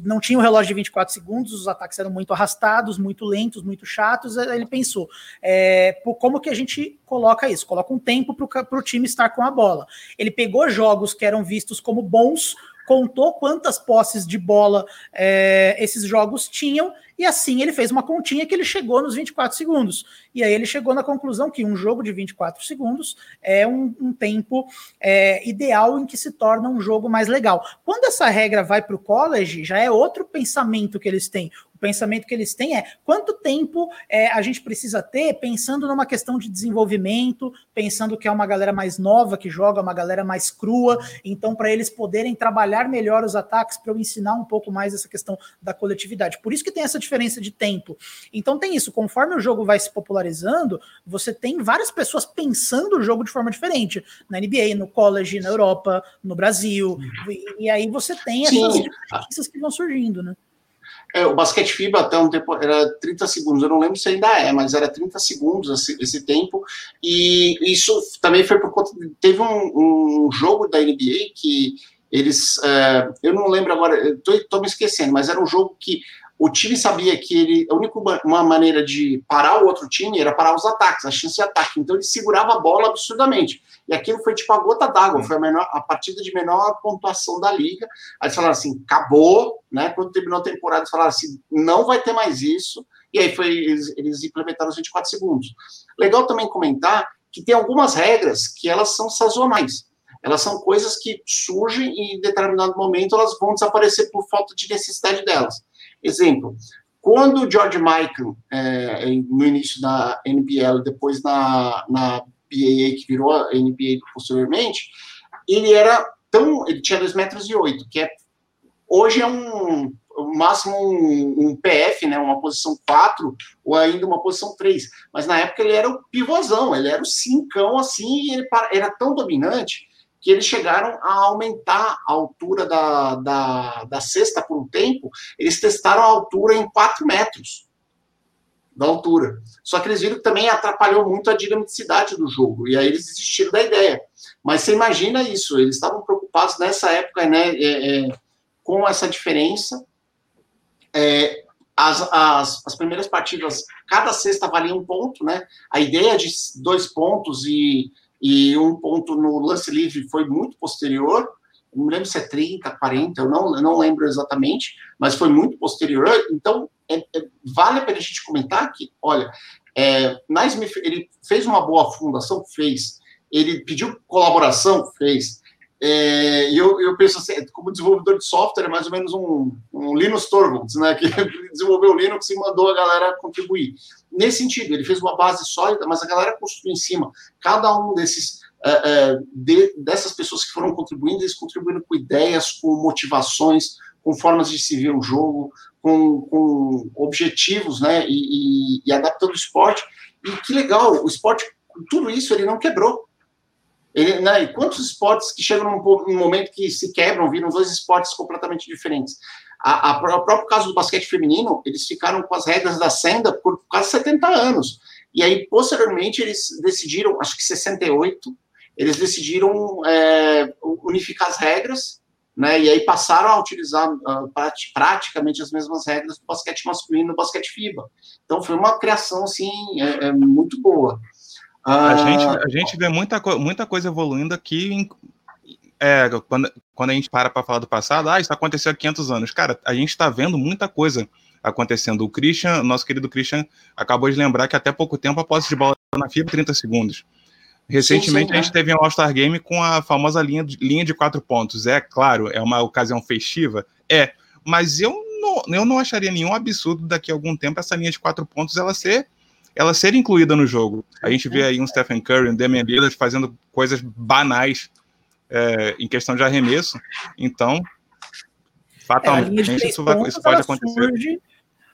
não tinha um relógio de 24 segundos, os ataques eram muito arrastados, muito lentos, muito chatos. Ele pensou: é, como que a gente coloca isso? Coloca um tempo para o time estar com a bola. Ele pegou jogos que eram vistos como bons, contou quantas posses de bola é, esses jogos tinham e assim ele fez uma continha que ele chegou nos 24 segundos. E aí ele chegou na conclusão que um jogo de 24 segundos é um, um tempo é, ideal em que se torna um jogo mais legal. Quando essa regra vai para o college, já é outro pensamento que eles têm o pensamento que eles têm é quanto tempo é, a gente precisa ter pensando numa questão de desenvolvimento, pensando que é uma galera mais nova que joga, uma galera mais crua, então para eles poderem trabalhar melhor os ataques, para eu ensinar um pouco mais essa questão da coletividade. Por isso que tem essa diferença de tempo. Então tem isso, conforme o jogo vai se popularizando, você tem várias pessoas pensando o jogo de forma diferente, na NBA, no college, na Europa, no Brasil, e, e aí você tem essas Sim. diferenças que vão surgindo, né? É, o basquete FIBA até um tempo era 30 segundos, eu não lembro se ainda é, mas era 30 segundos esse, esse tempo, e isso também foi por conta teve um, um, jogo da NBA que eles, é, eu não lembro agora, estou me esquecendo, mas era um jogo que o time sabia que ele, a única uma maneira de parar o outro time era parar os ataques, a chance de ataque. Então ele segurava a bola absurdamente. E aquilo foi tipo a gota d'água, foi a, menor, a partida de menor pontuação da liga. Aí eles falaram assim: acabou, né? Quando terminou a temporada, eles falaram assim: não vai ter mais isso. E aí foi, eles, eles implementaram os 24 segundos. Legal também comentar que tem algumas regras que elas são sazonais. Elas são coisas que surgem e em determinado momento elas vão desaparecer por falta de necessidade delas. Exemplo, quando o George Michael, é, no início da NBL, depois na, na BAA, que virou a NBA posteriormente, ele era tão. Ele tinha 2 metros e 8, que é, hoje é um máximo um, um, PF, né, uma posição 4, ou ainda uma posição 3. Mas na época ele era o pivôzão, ele era o cincão assim, e ele era tão dominante que eles chegaram a aumentar a altura da, da, da cesta por um tempo, eles testaram a altura em 4 metros da altura. Só que eles viram que também atrapalhou muito a dinamicidade do jogo, e aí eles desistiram da ideia. Mas você imagina isso, eles estavam preocupados nessa época, né, é, é, com essa diferença. É, as, as, as primeiras partidas, cada sexta valia um ponto, né? A ideia de dois pontos e e um ponto no lance livre foi muito posterior, não lembro se é 30, 40, eu não, eu não lembro exatamente, mas foi muito posterior, então é, é, vale a pena a gente comentar que, olha, é, Naismith, ele fez uma boa fundação, fez, ele pediu colaboração, fez, é, e eu, eu penso assim, como desenvolvedor de software, é mais ou menos um, um Linus Torvalds, né, que (laughs) desenvolveu o Linux e mandou a galera contribuir. Nesse sentido, ele fez uma base sólida, mas a galera construiu em cima. Cada um desses é, é, de, dessas pessoas que foram contribuindo, eles contribuindo com ideias, com motivações, com formas de se ver o jogo, com, com objetivos, né, e, e, e adaptando o esporte. E que legal, o esporte, tudo isso ele não quebrou ele, né, e quantos esportes que chegam num, num, momento que se quebram, viram dois esportes completamente diferentes? A, a, o próprio caso do basquete feminino, eles ficaram com as regras da senda por quase 70 anos. E aí, posteriormente, eles decidiram, acho que 68, eles decidiram é, unificar as regras, né, e aí passaram a utilizar uh, praticamente as mesmas regras do basquete masculino e do basquete FIBA. Então, foi uma criação, assim, é, é muito boa. A, ah, gente, a gente vê muita, muita coisa evoluindo aqui em, é, quando, quando a gente para para falar do passado, ah, isso aconteceu há 500 anos. Cara, a gente está vendo muita coisa acontecendo. O Christian, nosso querido Christian, acabou de lembrar que até pouco tempo a posse de bola na FIBA 30 segundos. Recentemente sim, sim, a gente é. teve um All-Star Game com a famosa linha de, linha de quatro pontos. É claro, é uma ocasião festiva, é, mas eu não, eu não acharia nenhum absurdo daqui a algum tempo essa linha de quatro pontos ela ser ela ser incluída no jogo. A gente vê aí um Stephen Curry, um Damian Lillard fazendo coisas banais é, em questão de arremesso. Então, fatalmente, é, isso, vai, isso pode acontecer. Surge,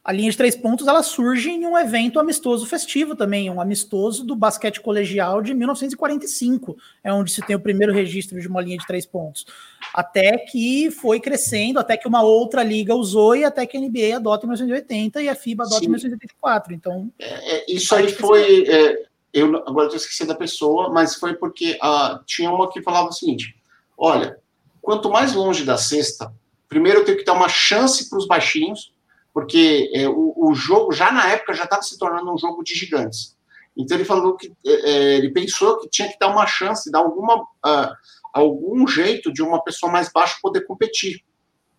a linha de três pontos ela surge em um evento amistoso festivo também, um amistoso do basquete colegial de 1945, é onde se tem o primeiro registro de uma linha de três pontos. Até que foi crescendo, até que uma outra liga usou e até que a NBA adota em 1980 e a FIBA adota Sim. em 1984. Então, é, é isso aí foi. É, eu agora eu esqueci da pessoa, mas foi porque uh, tinha uma que falava o seguinte: olha, quanto mais longe da cesta, primeiro eu tenho que dar uma chance para os baixinhos porque é, o, o, jogo já na época já estava se tornando um jogo de gigantes. Então ele falou que é, é, ele pensou que tinha que dar uma chance, dar alguma uh, algum jeito de uma pessoa mais baixa poder competir,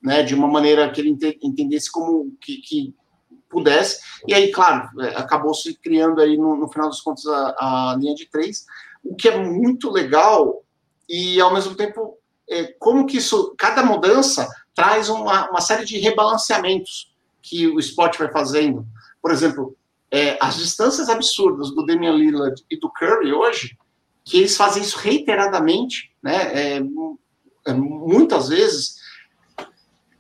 né? De uma maneira que ele entendesse como que, que pudesse. E aí, claro, é, acabou se criando aí no, no final dos contos a, a, linha de três, o que é muito legal e ao mesmo tempo é, como que isso, cada mudança traz uma, uma série de rebalanceamentos que o esporte vai fazendo. Por exemplo, é, as distâncias absurdas do Damian Lillard e do Curry hoje, que eles fazem isso reiteradamente, né? É, é, muitas vezes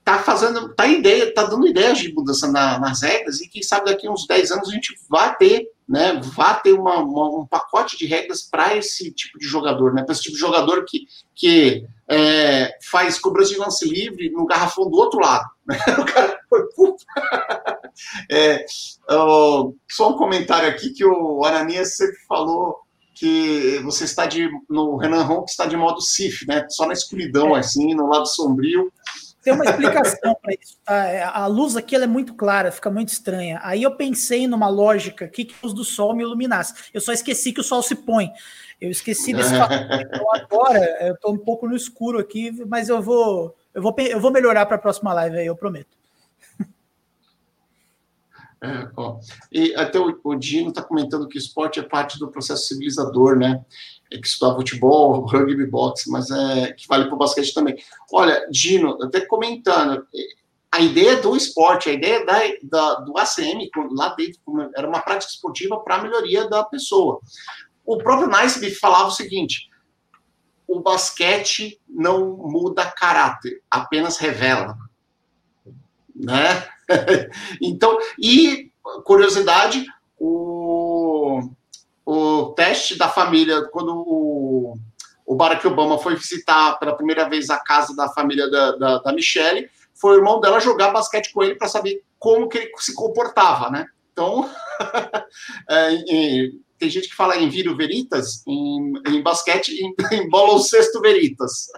tá fazendo, tá ideia, tá dando ideias de mudança na, nas regras e quem sabe daqui a uns 10 anos a gente vai ter, né, vai ter uma, uma, um pacote de regras para esse tipo de jogador, né, para esse tipo de jogador que, que é, faz cobrança de lance livre no garrafão do outro lado. Né? (laughs) O cara foi. É, só um comentário aqui que o Ananias sempre falou que você está de no Renan Ron que está de modo Sif, né? Só na escuridão, é. assim, no lado sombrio. Tem uma explicação para isso. Tá? É, a luz aqui é muito clara, fica muito estranha. Aí eu pensei numa lógica aqui que a luz do sol me iluminasse. Eu só esqueci que o sol se põe. Eu esqueci desse (laughs) fato. Então agora eu estou um pouco no escuro aqui, mas eu vou, eu vou, eu vou melhorar para a próxima live aí, eu prometo. É, ó, e até o, o Dino está comentando que o esporte é parte do processo civilizador, né? É que estudar futebol, (laughs) rugby, boxe, mas é que vale para o basquete também. Olha, Dino, até comentando, a ideia do esporte, a ideia da, da do ACM, lá dentro, era uma prática esportiva para a melhoria da pessoa. O próprio Naismith falava o seguinte: o basquete não muda caráter, apenas revela. Né? (laughs) então, e curiosidade, o, o teste da família, quando o, o Barack Obama foi visitar pela primeira vez a casa da família da, da, da Michelle, foi o irmão dela jogar basquete com ele para saber como que ele se comportava, né? Então, (laughs) é, tem gente que fala em viro veritas, em, em basquete, em, (laughs) em bola ou veritas.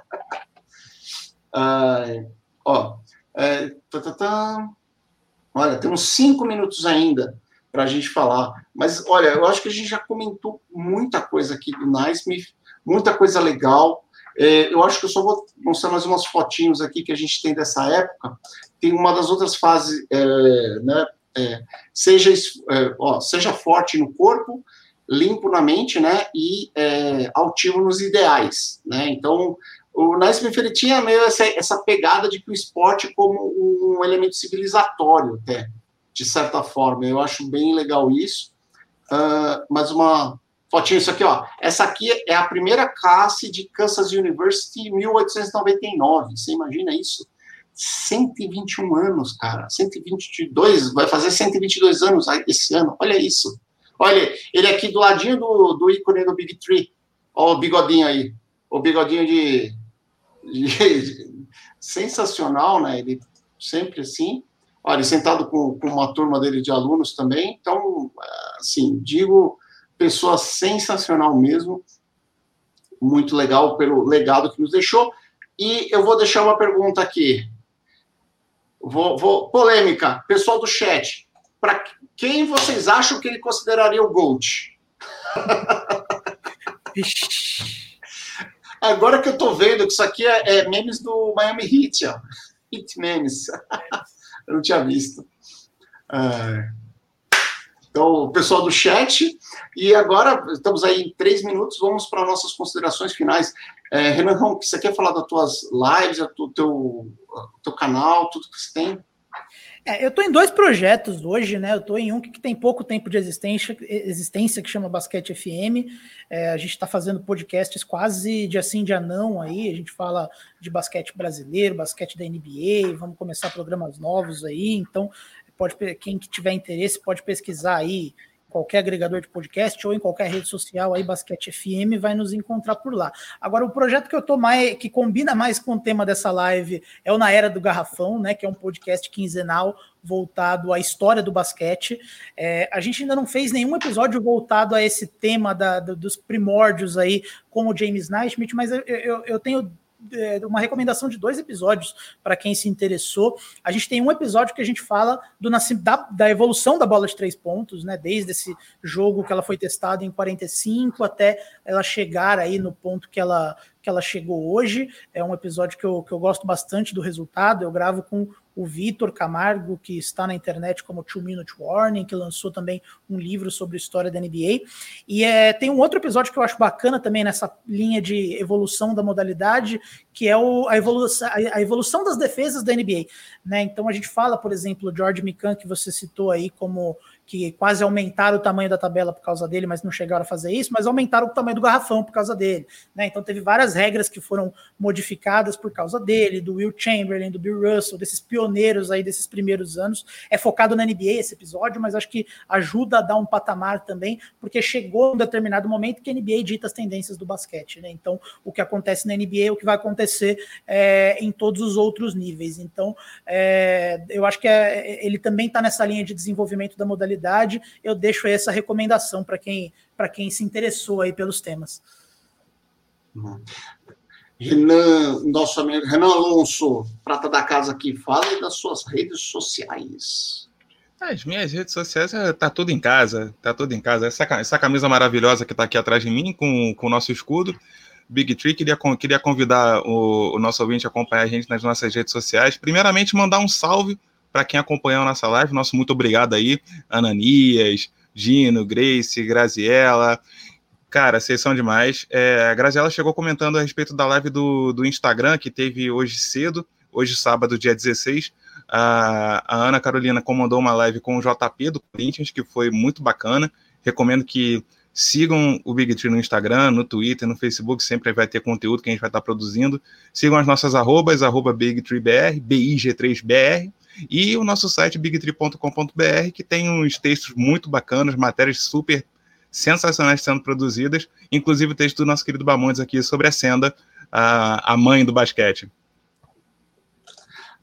ó, é, tá, tá. Olha, temos cinco minutos ainda para a gente falar. Mas, olha, eu acho que a gente já comentou muita coisa aqui do Naismith, muita coisa legal. É, eu acho que eu só vou mostrar mais umas fotinhos aqui que a gente tem dessa época. Tem uma das outras fases, é, né? É, seja, é, ó, seja forte no corpo, limpo na mente, né? E é, altivo nos ideais, né? Então, o Naismith ele tinha meio essa, essa pegada de que o esporte como um elemento civilizatório, até, de certa forma. Eu acho bem legal isso. Uh, mas uma fotinha, isso aqui, ó. Essa aqui é a primeira classe de Kansas University em 1899. Você imagina isso? 121 anos, cara. 122, vai fazer 122 anos esse ano. Olha isso. Olha, ele aqui do ladinho do, do ícone do Big Tree. Olha o bigodinho aí. O bigodinho de, (laughs) sensacional, né? Ele sempre assim. Olha, sentado com, com uma turma dele de alunos também. Então, assim, digo, pessoa sensacional mesmo. Muito legal pelo legado que nos deixou. E eu vou deixar uma pergunta aqui. Vou, vou polêmica, pessoal do chat. Para quem vocês acham que ele consideraria o GOAT? Agora que eu tô vendo que isso aqui é, é memes do Miami Heat, ó. Heat memes. (laughs) eu não tinha visto. É... Então, o pessoal do chat. E agora, estamos aí em três minutos, vamos para nossas considerações finais. É, Renan, você quer falar das tuas lives, do teu, teu canal, tudo que você tem? É, eu estou em dois projetos hoje, né? Eu estou em um que tem pouco tempo de existência, existência que chama Basquete FM. É, a gente está fazendo podcasts quase de assim, de anão aí. A gente fala de basquete brasileiro, basquete da NBA, vamos começar programas novos aí. Então, pode quem tiver interesse pode pesquisar aí qualquer agregador de podcast ou em qualquer rede social aí, Basquete FM, vai nos encontrar por lá. Agora, o projeto que eu tô mais, que combina mais com o tema dessa live é o Na Era do Garrafão, né? Que é um podcast quinzenal voltado à história do basquete. É, a gente ainda não fez nenhum episódio voltado a esse tema da, dos primórdios aí, com o James Naismith, mas eu, eu, eu tenho é, uma recomendação de dois episódios para quem se interessou. A gente tem um episódio que a gente fala do da, da evolução da bola de três pontos, né? Desde esse jogo que ela foi testada em 45 até ela chegar aí no ponto que ela que ela chegou hoje. É um episódio que eu, que eu gosto bastante do resultado. Eu gravo com o Vitor Camargo, que está na internet como Two Minute Warning, que lançou também um livro sobre história da NBA. E é, tem um outro episódio que eu acho bacana também nessa linha de evolução da modalidade, que é o, a, evolução, a, evolução das defesas da NBA. Né? Então a gente fala, por exemplo, George Mikan, que você citou aí como que quase aumentaram o tamanho da tabela por causa dele, mas não chegaram a fazer isso, mas aumentaram o tamanho do garrafão por causa dele. Né? Então teve várias regras que foram modificadas por causa dele, do Will Chamberlain, do Bill Russell, desses pioneiros aí desses primeiros anos. É focado na NBA esse episódio, mas acho que ajuda a dar um patamar também, porque chegou um determinado momento que a NBA dita as tendências do basquete. Né? Então o que acontece na NBA é o que vai acontecer é, em todos os outros níveis. Então é, eu acho que é, ele também está nessa linha de desenvolvimento da modalidade disponibilidade. Eu deixo essa recomendação para quem, quem se interessou aí pelos temas. Renan, nosso amigo Renan Alonso, prata da casa aqui, fale das suas redes sociais. As minhas redes sociais é, tá tudo em casa, tá tudo em casa. Essa, essa camisa maravilhosa que está aqui atrás de mim com, com o nosso escudo. Big Tree, queria, queria convidar o, o nosso ouvinte a acompanhar a gente nas nossas redes sociais. Primeiramente, mandar um salve para quem acompanhou a nossa live. Nosso muito obrigado aí, Ananias, Gino, Grace, Graziella. Cara, vocês são demais. É, a Graziella chegou comentando a respeito da live do, do Instagram, que teve hoje cedo, hoje sábado, dia 16. A, a Ana Carolina comandou uma live com o JP do Corinthians, que foi muito bacana. Recomendo que Sigam o Big Tree no Instagram, no Twitter, no Facebook, sempre vai ter conteúdo que a gente vai estar produzindo. Sigam as nossas arrobas, arroba BigTreeBR, BIG3BR, e o nosso site bigtree.com.br, que tem uns textos muito bacanas, matérias super sensacionais sendo produzidas, inclusive o texto do nosso querido Bamontes aqui sobre a Senda, a, a mãe do basquete.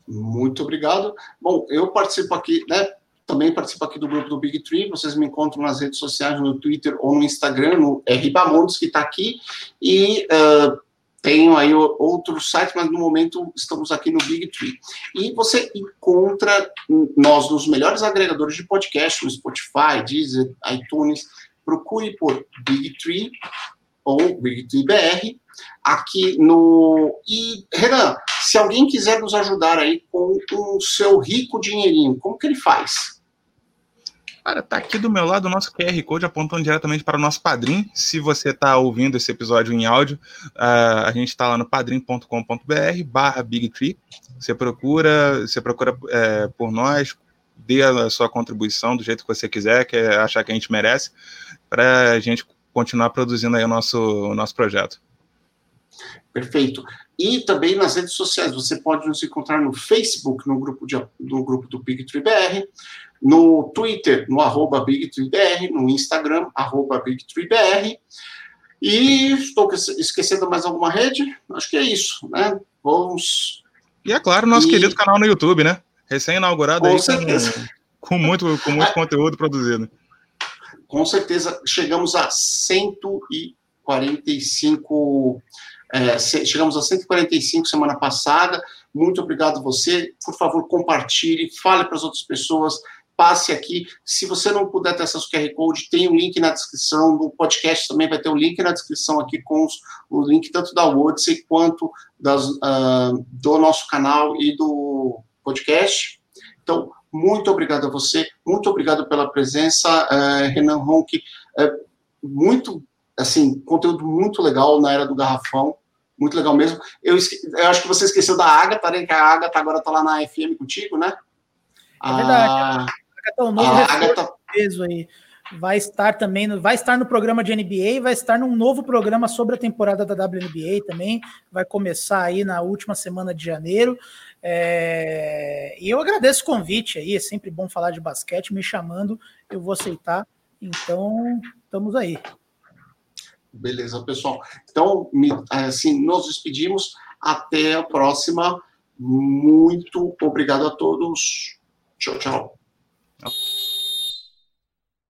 Muito obrigado. Bom, eu participo aqui, né? Também participo aqui do grupo do Big Tree. Vocês me encontram nas redes sociais, no Twitter ou no Instagram, no R Bamontes, que está aqui. E uh, tenho aí outro site, mas no momento estamos aqui no Big Tree. E você encontra nós nos melhores agregadores de podcast, no Spotify, Deezer, iTunes. Procure por Big Tree ou Big Tree BR aqui no. E, Renan, se alguém quiser nos ajudar aí com o seu rico dinheirinho, como que ele faz? Cara, tá aqui do meu lado o nosso QR Code apontando diretamente para o nosso padrinho. Se você está ouvindo esse episódio em áudio, uh, a gente está lá no padrim.com.br barra BigTree. Você procura, você procura é, por nós, dê a sua contribuição do jeito que você quiser, que é achar que a gente merece, para a gente continuar produzindo aí o nosso, o nosso projeto. Perfeito. E também nas redes sociais. Você pode nos encontrar no Facebook, no grupo, de, no grupo do BigTreeBR, no Twitter, no arroba BigTreeBR, no Instagram, arroba BigTreeBR. E estou esquecendo mais alguma rede? Acho que é isso, né? Vamos. E é claro, nosso e... querido canal no YouTube, né? Recém-inaugurado aí com, (laughs) com, muito, com muito conteúdo produzido. Com certeza, chegamos a 145 é, chegamos a 145 semana passada. Muito obrigado a você. Por favor, compartilhe, fale para as outras pessoas, passe aqui. Se você não puder ter acesso ao QR Code, tem o um link na descrição. No podcast também vai ter o um link na descrição aqui com os, o link tanto da Odyssey quanto das, uh, do nosso canal e do podcast. Então, muito obrigado a você, muito obrigado pela presença, uh, Renan Ronck. Uh, muito, assim, conteúdo muito legal na era do garrafão muito legal mesmo. Eu, eu acho que você esqueceu da Agatha, né? Que a Agatha agora está lá na FM contigo, né? É verdade. A Agatha é um novo a Agatha... peso aí. Vai estar também, no, vai estar no programa de NBA, vai estar num novo programa sobre a temporada da WNBA também. Vai começar aí na última semana de janeiro. É... E eu agradeço o convite aí, é sempre bom falar de basquete, me chamando, eu vou aceitar. Então, estamos aí. Beleza, pessoal. Então, assim, nos despedimos. Até a próxima. Muito obrigado a todos. Tchau, tchau. Oh.